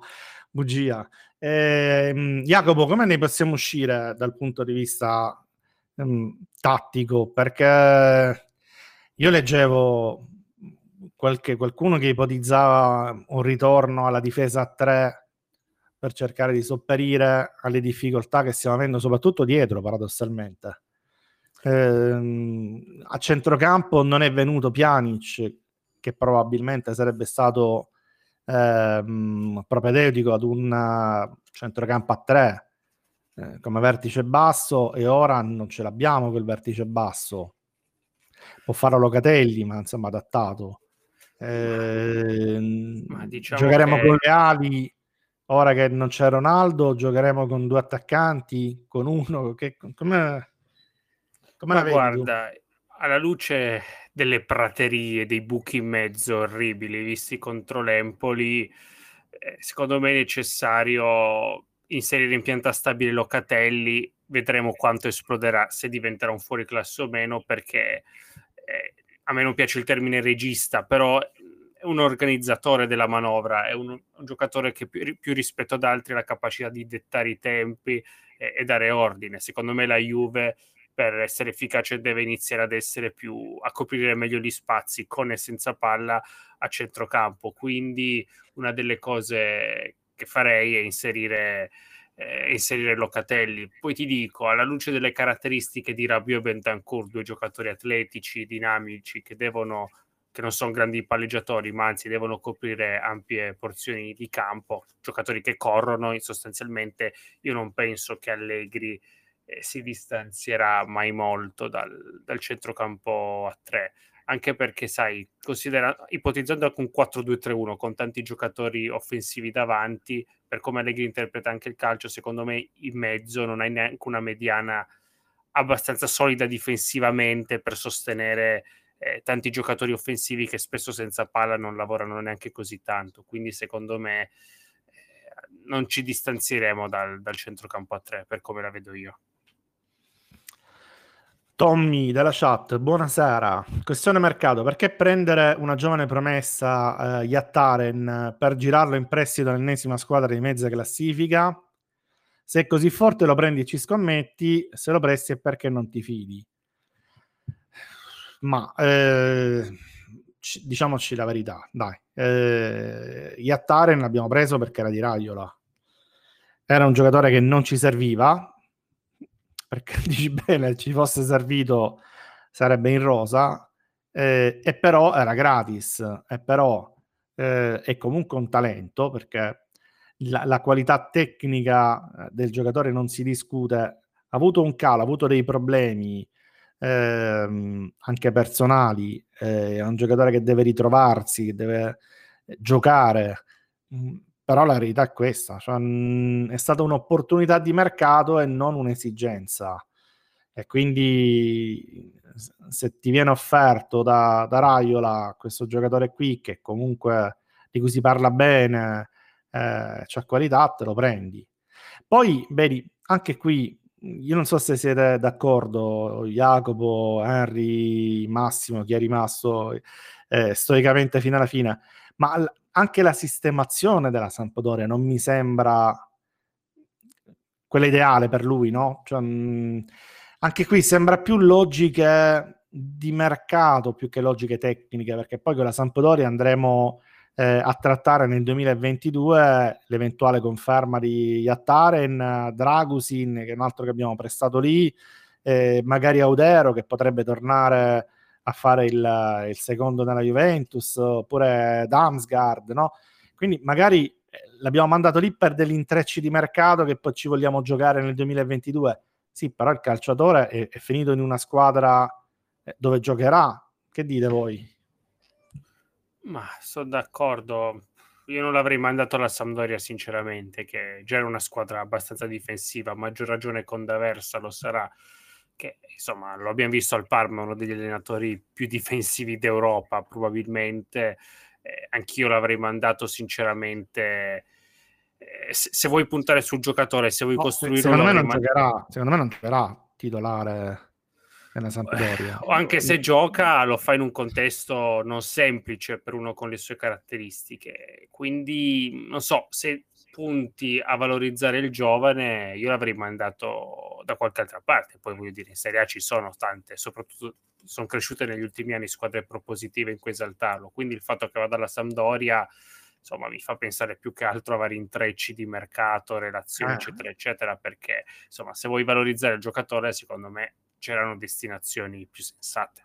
bugia. Eh, Jacopo, come ne possiamo uscire dal punto di vista um, tattico? Perché io leggevo qualche, qualcuno che ipotizzava un ritorno alla difesa a tre per cercare di sopperire alle difficoltà che stiamo avendo, soprattutto dietro, paradossalmente. Ehm, a centrocampo non è venuto Pjanic, che probabilmente sarebbe stato ehm, propedeutico ad un centrocampo a tre eh, come vertice basso e ora non ce l'abbiamo quel vertice basso. Può farlo Locatelli, ma insomma adattato. Eh, diciamo giocheremo che... con le ali ora che non c'è Ronaldo, giocheremo con due attaccanti, con uno che come come la guarda, tu? alla luce delle praterie, dei buchi in mezzo orribili visti contro l'Empoli, eh, secondo me è necessario inserire in pianta stabile Locatelli, vedremo quanto esploderà, se diventerà un fuoriclasse o meno, perché eh, a me non piace il termine regista, però è un organizzatore della manovra, è un, un giocatore che più, più, rispetto ad altri ha la capacità di dettare i tempi e, e dare ordine. Secondo me la Juve per essere efficace deve iniziare ad essere più a coprire meglio gli spazi con e senza palla a centrocampo. Quindi una delle cose che farei è inserire, eh, inserire Locatelli. Poi ti dico, alla luce delle caratteristiche di Rabiot e Bentancur, due giocatori atletici, dinamici, che devono che non sono grandi palleggiatori, ma anzi devono coprire ampie porzioni di campo, giocatori che corrono, sostanzialmente io non penso che Allegri eh, si distanzierà mai molto dal, dal centrocampo a tre anche perché sai, considera, ipotizzando anche un 4-2-3-1 con tanti giocatori offensivi davanti, per come Allegri interpreta anche il calcio, secondo me in mezzo non hai neanche una mediana abbastanza solida difensivamente per sostenere eh, tanti giocatori offensivi che spesso senza palla non lavorano neanche così tanto. Quindi secondo me eh, non ci distanzieremo dal, dal centrocampo a tre per come la vedo io. Tommy della chat, buonasera. Questione mercato, perché prendere una giovane promessa, eh, Yattaren, per girarlo in prestito all'ennesima squadra di mezza classifica? Se è così forte lo prendi e ci scommetti, se lo presti è perché non ti fidi. Ma eh, c- diciamoci la verità, dai. Eh, Yattaren l'abbiamo preso perché era di Raiola. Era un giocatore che non ci serviva, perché *laughs* dici bene, ci fosse servito sarebbe in rosa, eh, e però era gratis, e però eh, è comunque un talento perché la, la, qualità tecnica eh, del giocatore non si discute, ha avuto un calo, ha avuto dei problemi ehm, anche personali, eh, è un giocatore che deve ritrovarsi, che deve eh, giocare. Però la verità è questa, cioè, mh, è stata un'opportunità di mercato e non un'esigenza. e quindi se ti viene offerto da, da Raiola questo giocatore qui che comunque di cui si parla bene, eh, c'ha qualità, te lo prendi. Poi, vedi, anche qui, io non so se siete d'accordo, Jacopo, Henry, Massimo, chi è rimasto eh, storicamente fino alla fine, ma anche la sistemazione della Sampdoria non mi sembra quella ideale per lui, no? Cioè, mh, anche qui sembra più logiche di mercato più che logiche tecniche, perché poi con la Sampdoria andremo eh, a trattare nel 2022 l'eventuale conferma di Yattaren, Dragusin, che è un altro che abbiamo prestato lì, eh, magari Audero che potrebbe tornare a fare il, il, secondo nella Juventus, oppure Damsgaard, no? Quindi magari eh, l'abbiamo mandato lì per degli intrecci di mercato che poi ci vogliamo giocare nel 2022 sì, però il calciatore è, è finito in una squadra eh, dove giocherà. Che dite voi? Ma sono d'accordo. Io non l'avrei mandato alla Sampdoria, sinceramente, che già era una squadra abbastanza difensiva, a maggior ragione con D'Aversa lo sarà. Che insomma, lo abbiamo visto al Parma, uno degli allenatori più difensivi d'Europa, probabilmente. Eh, anch'io l'avrei mandato, sinceramente, eh, se, se, vuoi puntare sul giocatore, se vuoi no, costruire secondo me, non giocherà, secondo me non giocherà titolare nella Sampdoria. O anche se gioca, lo fa in un contesto non semplice per uno con le sue caratteristiche. Quindi, non so, se punti a valorizzare il giovane, io l'avrei mandato da qualche altra parte. Poi voglio dire, in Serie A ci sono tante, soprattutto sono cresciute negli ultimi anni squadre propositive in cui esaltarlo. Quindi il fatto che vada alla Sampdoria insomma mi fa pensare più che altro a vari intrecci di mercato, relazioni, ah. eccetera, eccetera, perché insomma se vuoi valorizzare il giocatore, secondo me c'erano destinazioni più sensate.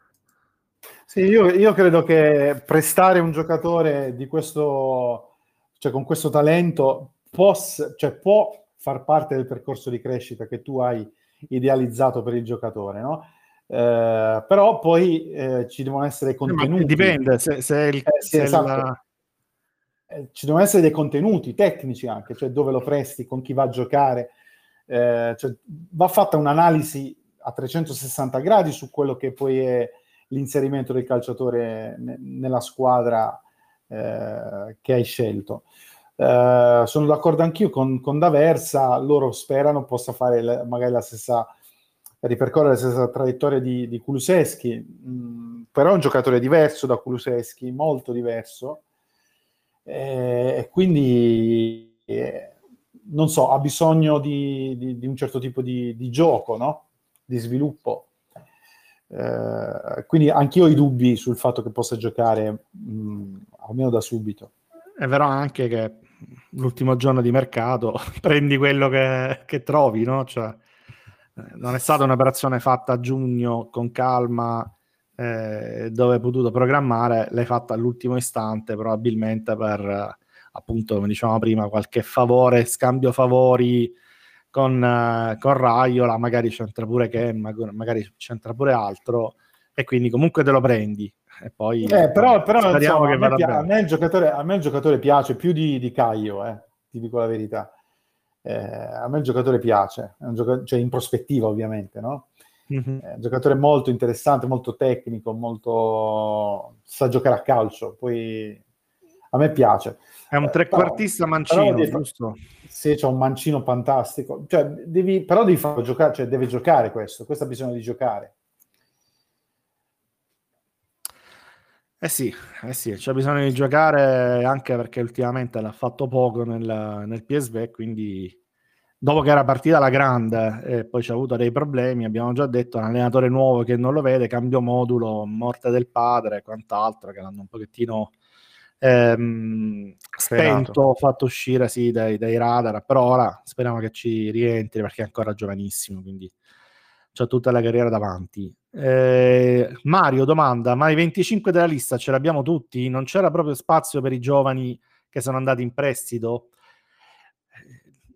Sì, io, io credo che prestare un giocatore di questo, cioè con questo talento, poss, cioè può far parte del percorso di crescita che tu hai idealizzato per il giocatore, no? Eh, però poi eh, ci devono essere contenuti. dipende se, se, il, eh, se esatto. la eh, ci devono essere dei contenuti tecnici anche, cioè dove lo presti, con chi va a giocare. Eh, cioè, va fatta un'analisi a 360 gradi su quello che poi è l'inserimento del calciatore ne- nella squadra eh, che hai scelto. Eh, sono d'accordo anch'io con, con D'Aversa, loro sperano possa fare la, magari la stessa, ripercorrere la stessa traiettoria di, di Kuluseschi, mm, però è un giocatore diverso da Kuluseschi, molto diverso, eh, e quindi eh, non so, ha bisogno di, di, di un certo tipo di, gioco, no? di sviluppo. Eh, quindi anch'io ho i dubbi sul fatto che possa giocare mh, almeno da subito. È vero anche che l'ultimo giorno di mercato *laughs* prendi quello che, che trovi, no? Cioè, eh, non è stata un'operazione fatta a giugno con calma eh, dove hai potuto programmare, l'hai fatta all'ultimo istante probabilmente per eh, appunto come dicevamo prima qualche favore, scambio favori con, eh, con Raiola, magari c'entra pure Ken, magari c'entra pure altro e quindi comunque te lo prendi e poi eh, però, però insomma, a, me pia- a, me giocatore, a, me il giocatore piace più di, di Caio eh, ti dico la verità eh, a me il giocatore piace gioca- cioè in prospettiva ovviamente no? Mm-hmm. È un giocatore molto interessante, molto tecnico, molto sa giocare a calcio. Poi a me piace. È un trequartista eh, mancino, devi, giusto? Sì, c'è un mancino fantastico. Cioè, devi, però devi farlo giocare, cioè deve giocare questo. Questo ha bisogno di giocare. Eh sì, eh sì, c'è bisogno di giocare anche perché ultimamente l'ha fatto poco nel, nel PSV, quindi dopo che era partita la grande e poi c'è avuto dei problemi, abbiamo già detto un allenatore nuovo che non lo vede, cambio modulo, morte del padre e quant'altro che l'hanno un pochettino ehm, spento, fatto uscire sì, dai, dai, radar, però ora speriamo che ci rientri perché è ancora giovanissimo, quindi c'è tutta la carriera davanti. Eh, Mario domanda, ma i 25 della lista ce l'abbiamo tutti? Non c'era proprio spazio per i giovani che sono andati in prestito?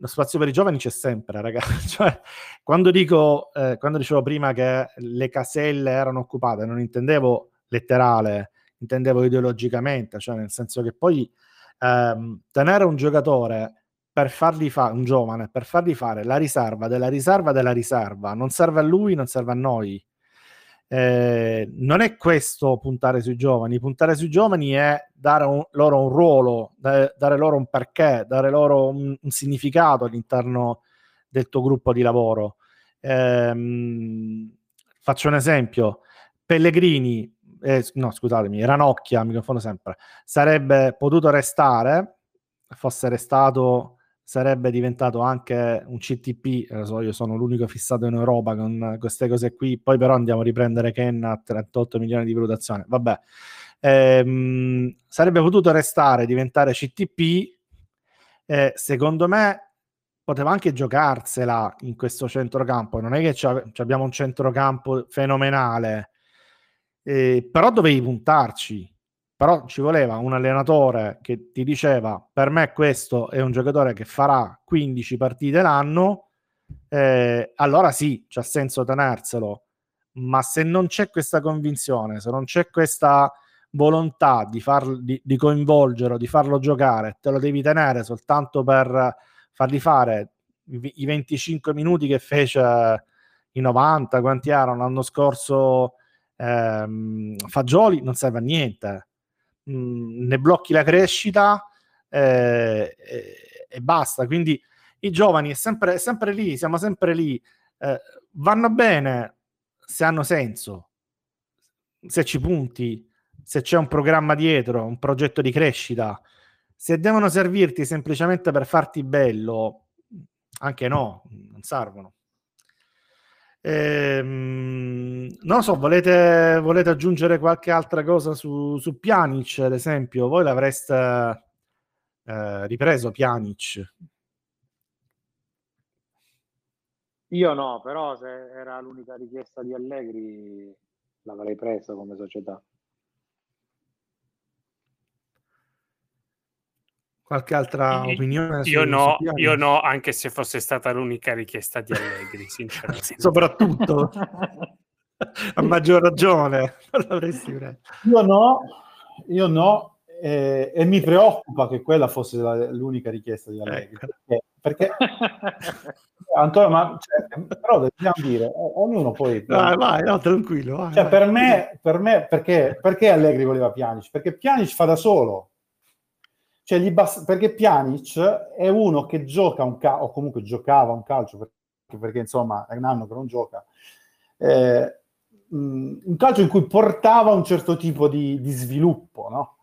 lo spazio per i giovani c'è sempre, ragazzi. *laughs* Cioè, quando dico, eh, quando dicevo prima che le caselle erano occupate, non intendevo letterale, intendevo ideologicamente, cioè nel senso che poi ehm, tenere un giocatore per fargli fare un giovane, per fargli fare la riserva della riserva della riserva, non serve a lui, non serve a noi. Eh, non è questo puntare sui giovani, puntare sui giovani è dare un, loro un ruolo, dare, dare, loro un perché, dare loro un, un, significato all'interno del tuo gruppo di lavoro. Eh, faccio un esempio, Pellegrini, eh, no scusatemi, Ranocchia, mi confondo sempre, sarebbe potuto restare, fosse restato sarebbe diventato anche un CTP, so, io sono l'unico fissato in Europa con queste cose qui, poi però andiamo a riprendere Ken a 38 milioni di valutazione, vabbè, ehm, sarebbe potuto restare, diventare CTP, eh, secondo me poteva anche giocarsela in questo centrocampo, non è che abbiamo un centrocampo fenomenale, eh, però dovevi puntarci, però ci voleva un allenatore che ti diceva per me questo è un giocatore che farà 15 partite l'anno eh, allora sì c'ha senso tenerselo ma se non c'è questa convinzione se non c'è questa volontà di, far, di, di coinvolgerlo di farlo giocare te lo devi tenere soltanto per fargli fare i, i 25 minuti che fece i 90 quanti erano l'anno scorso ehm, Fagioli non serve a niente ne blocchi la crescita eh, e, e, basta. Quindi i giovani è sempre, è sempre lì, siamo sempre lì. Eh, vanno bene se hanno senso, se ci punti, se c'è un programma dietro, un progetto di crescita. Se devono servirti semplicemente per farti bello, anche no, non servono. Ehm, non so, volete, volete, aggiungere qualche altra cosa su, su Pjanic, ad esempio? Voi l'avreste eh, ripreso Pjanic? Io no, però se era l'unica richiesta di Allegri l'avrei preso come società. Qualche altra opinione? Io, no, io no, anche se fosse stata l'unica richiesta di Allegri, sinceramente. *laughs* Soprattutto, *laughs* a maggior ragione. *laughs* io no, io no, eh, e mi preoccupa che quella fosse la, l'unica richiesta di Allegri. Ecco. Perché, perché Antonio, ma cioè, però dobbiamo dire, eh, ognuno poi... Vai, vai, no, tranquillo. Vai, cioè, vai. Per me, per me perché, perché Allegri voleva Pianic? Perché Pianic fa da solo cioè, bast- perché Pjanic è uno che gioca un calcio, o comunque giocava un calcio, perché, perché, insomma è un anno che non gioca, eh, mh, un calcio in cui portava un certo tipo di, di sviluppo, no?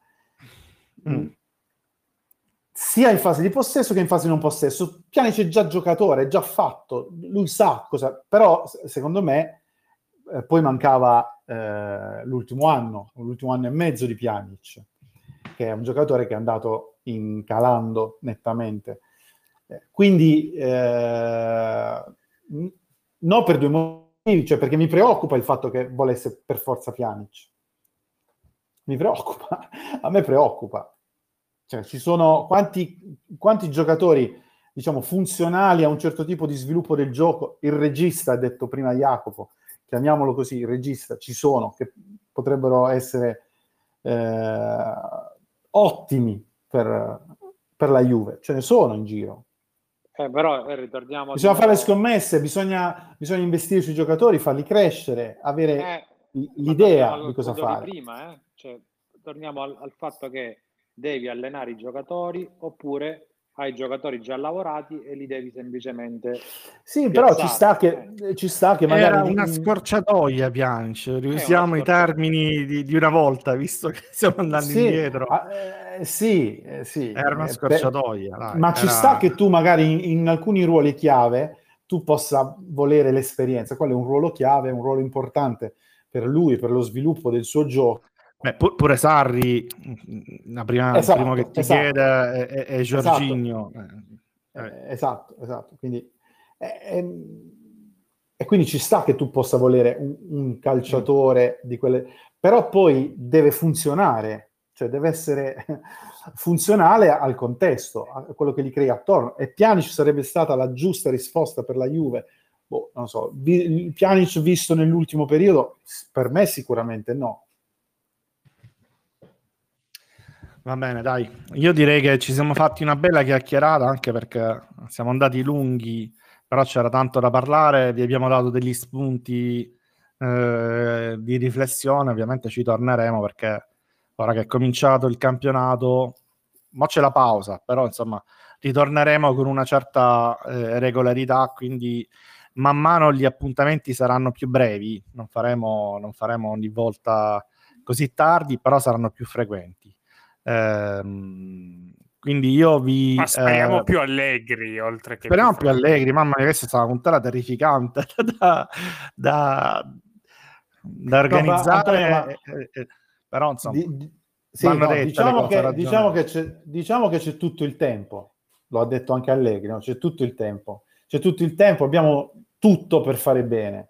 Mm. Sia in fase di possesso che in fase di non possesso. Pjanic è già giocatore, è già fatto, lui sa cosa, però secondo me eh, poi mancava eh, l'ultimo anno, l'ultimo anno e mezzo di Pjanic che è un giocatore che è andato incalando nettamente. Eh, quindi, eh, non per due motivi, cioè perché mi preoccupa il fatto che volesse per forza Pjanic. Mi preoccupa, *laughs* a me preoccupa. Cioè, ci sono quanti, quanti giocatori, diciamo, funzionali a un certo tipo di sviluppo del gioco, il regista, ha detto prima Jacopo, chiamiamolo così, il regista, ci sono, che potrebbero essere eh, ottimi per, per la Juve, ce ne sono in giro. Eh, però eh, ritorniamo bisogna fare le scommesse, bisogna, bisogna, investire sui giocatori, farli crescere, avere eh, l'idea di cosa fare. Prima, eh? cioè, torniamo al, al, fatto che devi allenare i giocatori oppure hai giocatori già lavorati e li devi semplicemente sì piazzare. però ci sta che, eh. ci sta che magari era una scorciatoia Bianci riusiamo i termini di, di, una volta visto che *laughs* stiamo andando sì, indietro. eh, sì, eh, sì. Era una scorciatoia eh, dai, ma era... ci sta che tu magari in, in, alcuni ruoli chiave tu possa volere l'esperienza. Quello è un ruolo chiave un ruolo importante per lui per lo sviluppo del suo gioco Beh, pu- pure Sarri, mm, la prima, esatto, il primo che ti esatto. chiede è, è, è Giorginio. Esatto. Eh, esatto, esatto. Quindi, eh, e quindi ci sta che tu possa volere un, un calciatore mm. di quelle... Però poi deve funzionare, cioè deve essere *laughs* funzionale al contesto, a quello che gli crei attorno. E Pjanic sarebbe stata la giusta risposta per la Juve. Boh, non so, Pjanic visto nell'ultimo periodo, per me sicuramente no Va bene, dai. Io direi che ci siamo fatti una bella chiacchierata anche perché siamo andati lunghi, però c'era tanto da parlare, vi abbiamo dato degli spunti eh, di riflessione, ovviamente ci torneremo perché ora che è cominciato il campionato, ma c'è la pausa, però insomma ritorneremo con una certa eh, regolarità, quindi man mano gli appuntamenti saranno più brevi, non faremo, non faremo ogni volta così tardi, però saranno più frequenti. Ehm, quindi io vi... Ma speriamo eh, più allegri, oltre che... Speriamo più, più allegri, mamma mia, questa è stata una puntata terrificante *laughs* da, da, da organizzare. No, ma, eh, però insomma... Di, sì, no, diciamo, che, diciamo, che c'è, diciamo che c'è tutto il tempo, lo ha detto anche Allegri, no? c'è tutto il tempo, c'è tutto il tempo, abbiamo tutto per fare bene.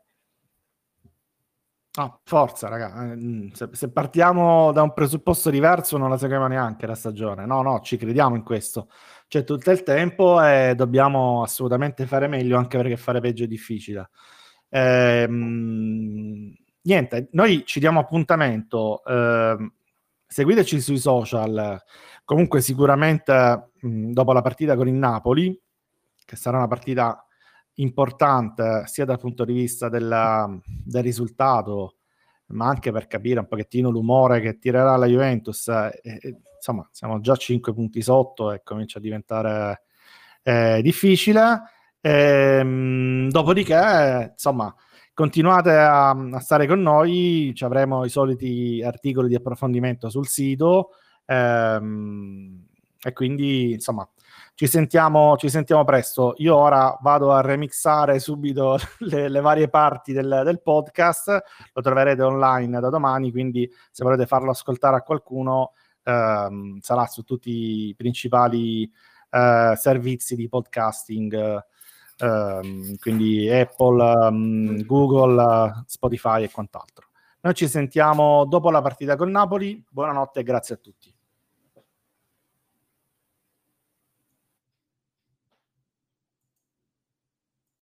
Ah, forza, raga. Eh, se, se, partiamo da un presupposto diverso, non la seguiamo neanche la stagione. No, no, ci crediamo in questo. C'è tutto il tempo e dobbiamo assolutamente fare meglio, anche perché fare peggio è difficile. Ehm, niente, noi ci diamo appuntamento. Ehm, seguiteci sui social. Comunque, sicuramente mh, dopo la partita con il Napoli, che sarà una partita importante sia dal punto di vista della, del risultato, ma anche per capire un pochettino l'umore che tirerà la Juventus. E, e, insomma, siamo già 5 punti sotto e comincia a diventare eh, difficile. E, ehm, mh, dopodiché, insomma, continuate a, a, stare con noi, ci avremo i soliti articoli di approfondimento sul sito. Ehm, e quindi, insomma, ci sentiamo, ci sentiamo presto. Io ora vado a remixare subito *laughs* le, le varie parti del, del, podcast, lo troverete online da domani, quindi se volete farlo ascoltare a qualcuno ehm, sarà su tutti i principali eh, servizi di podcasting, ehm, quindi Apple, um, Google, Spotify e quant'altro. Noi ci sentiamo dopo la partita con Napoli. Buonanotte e grazie a tutti.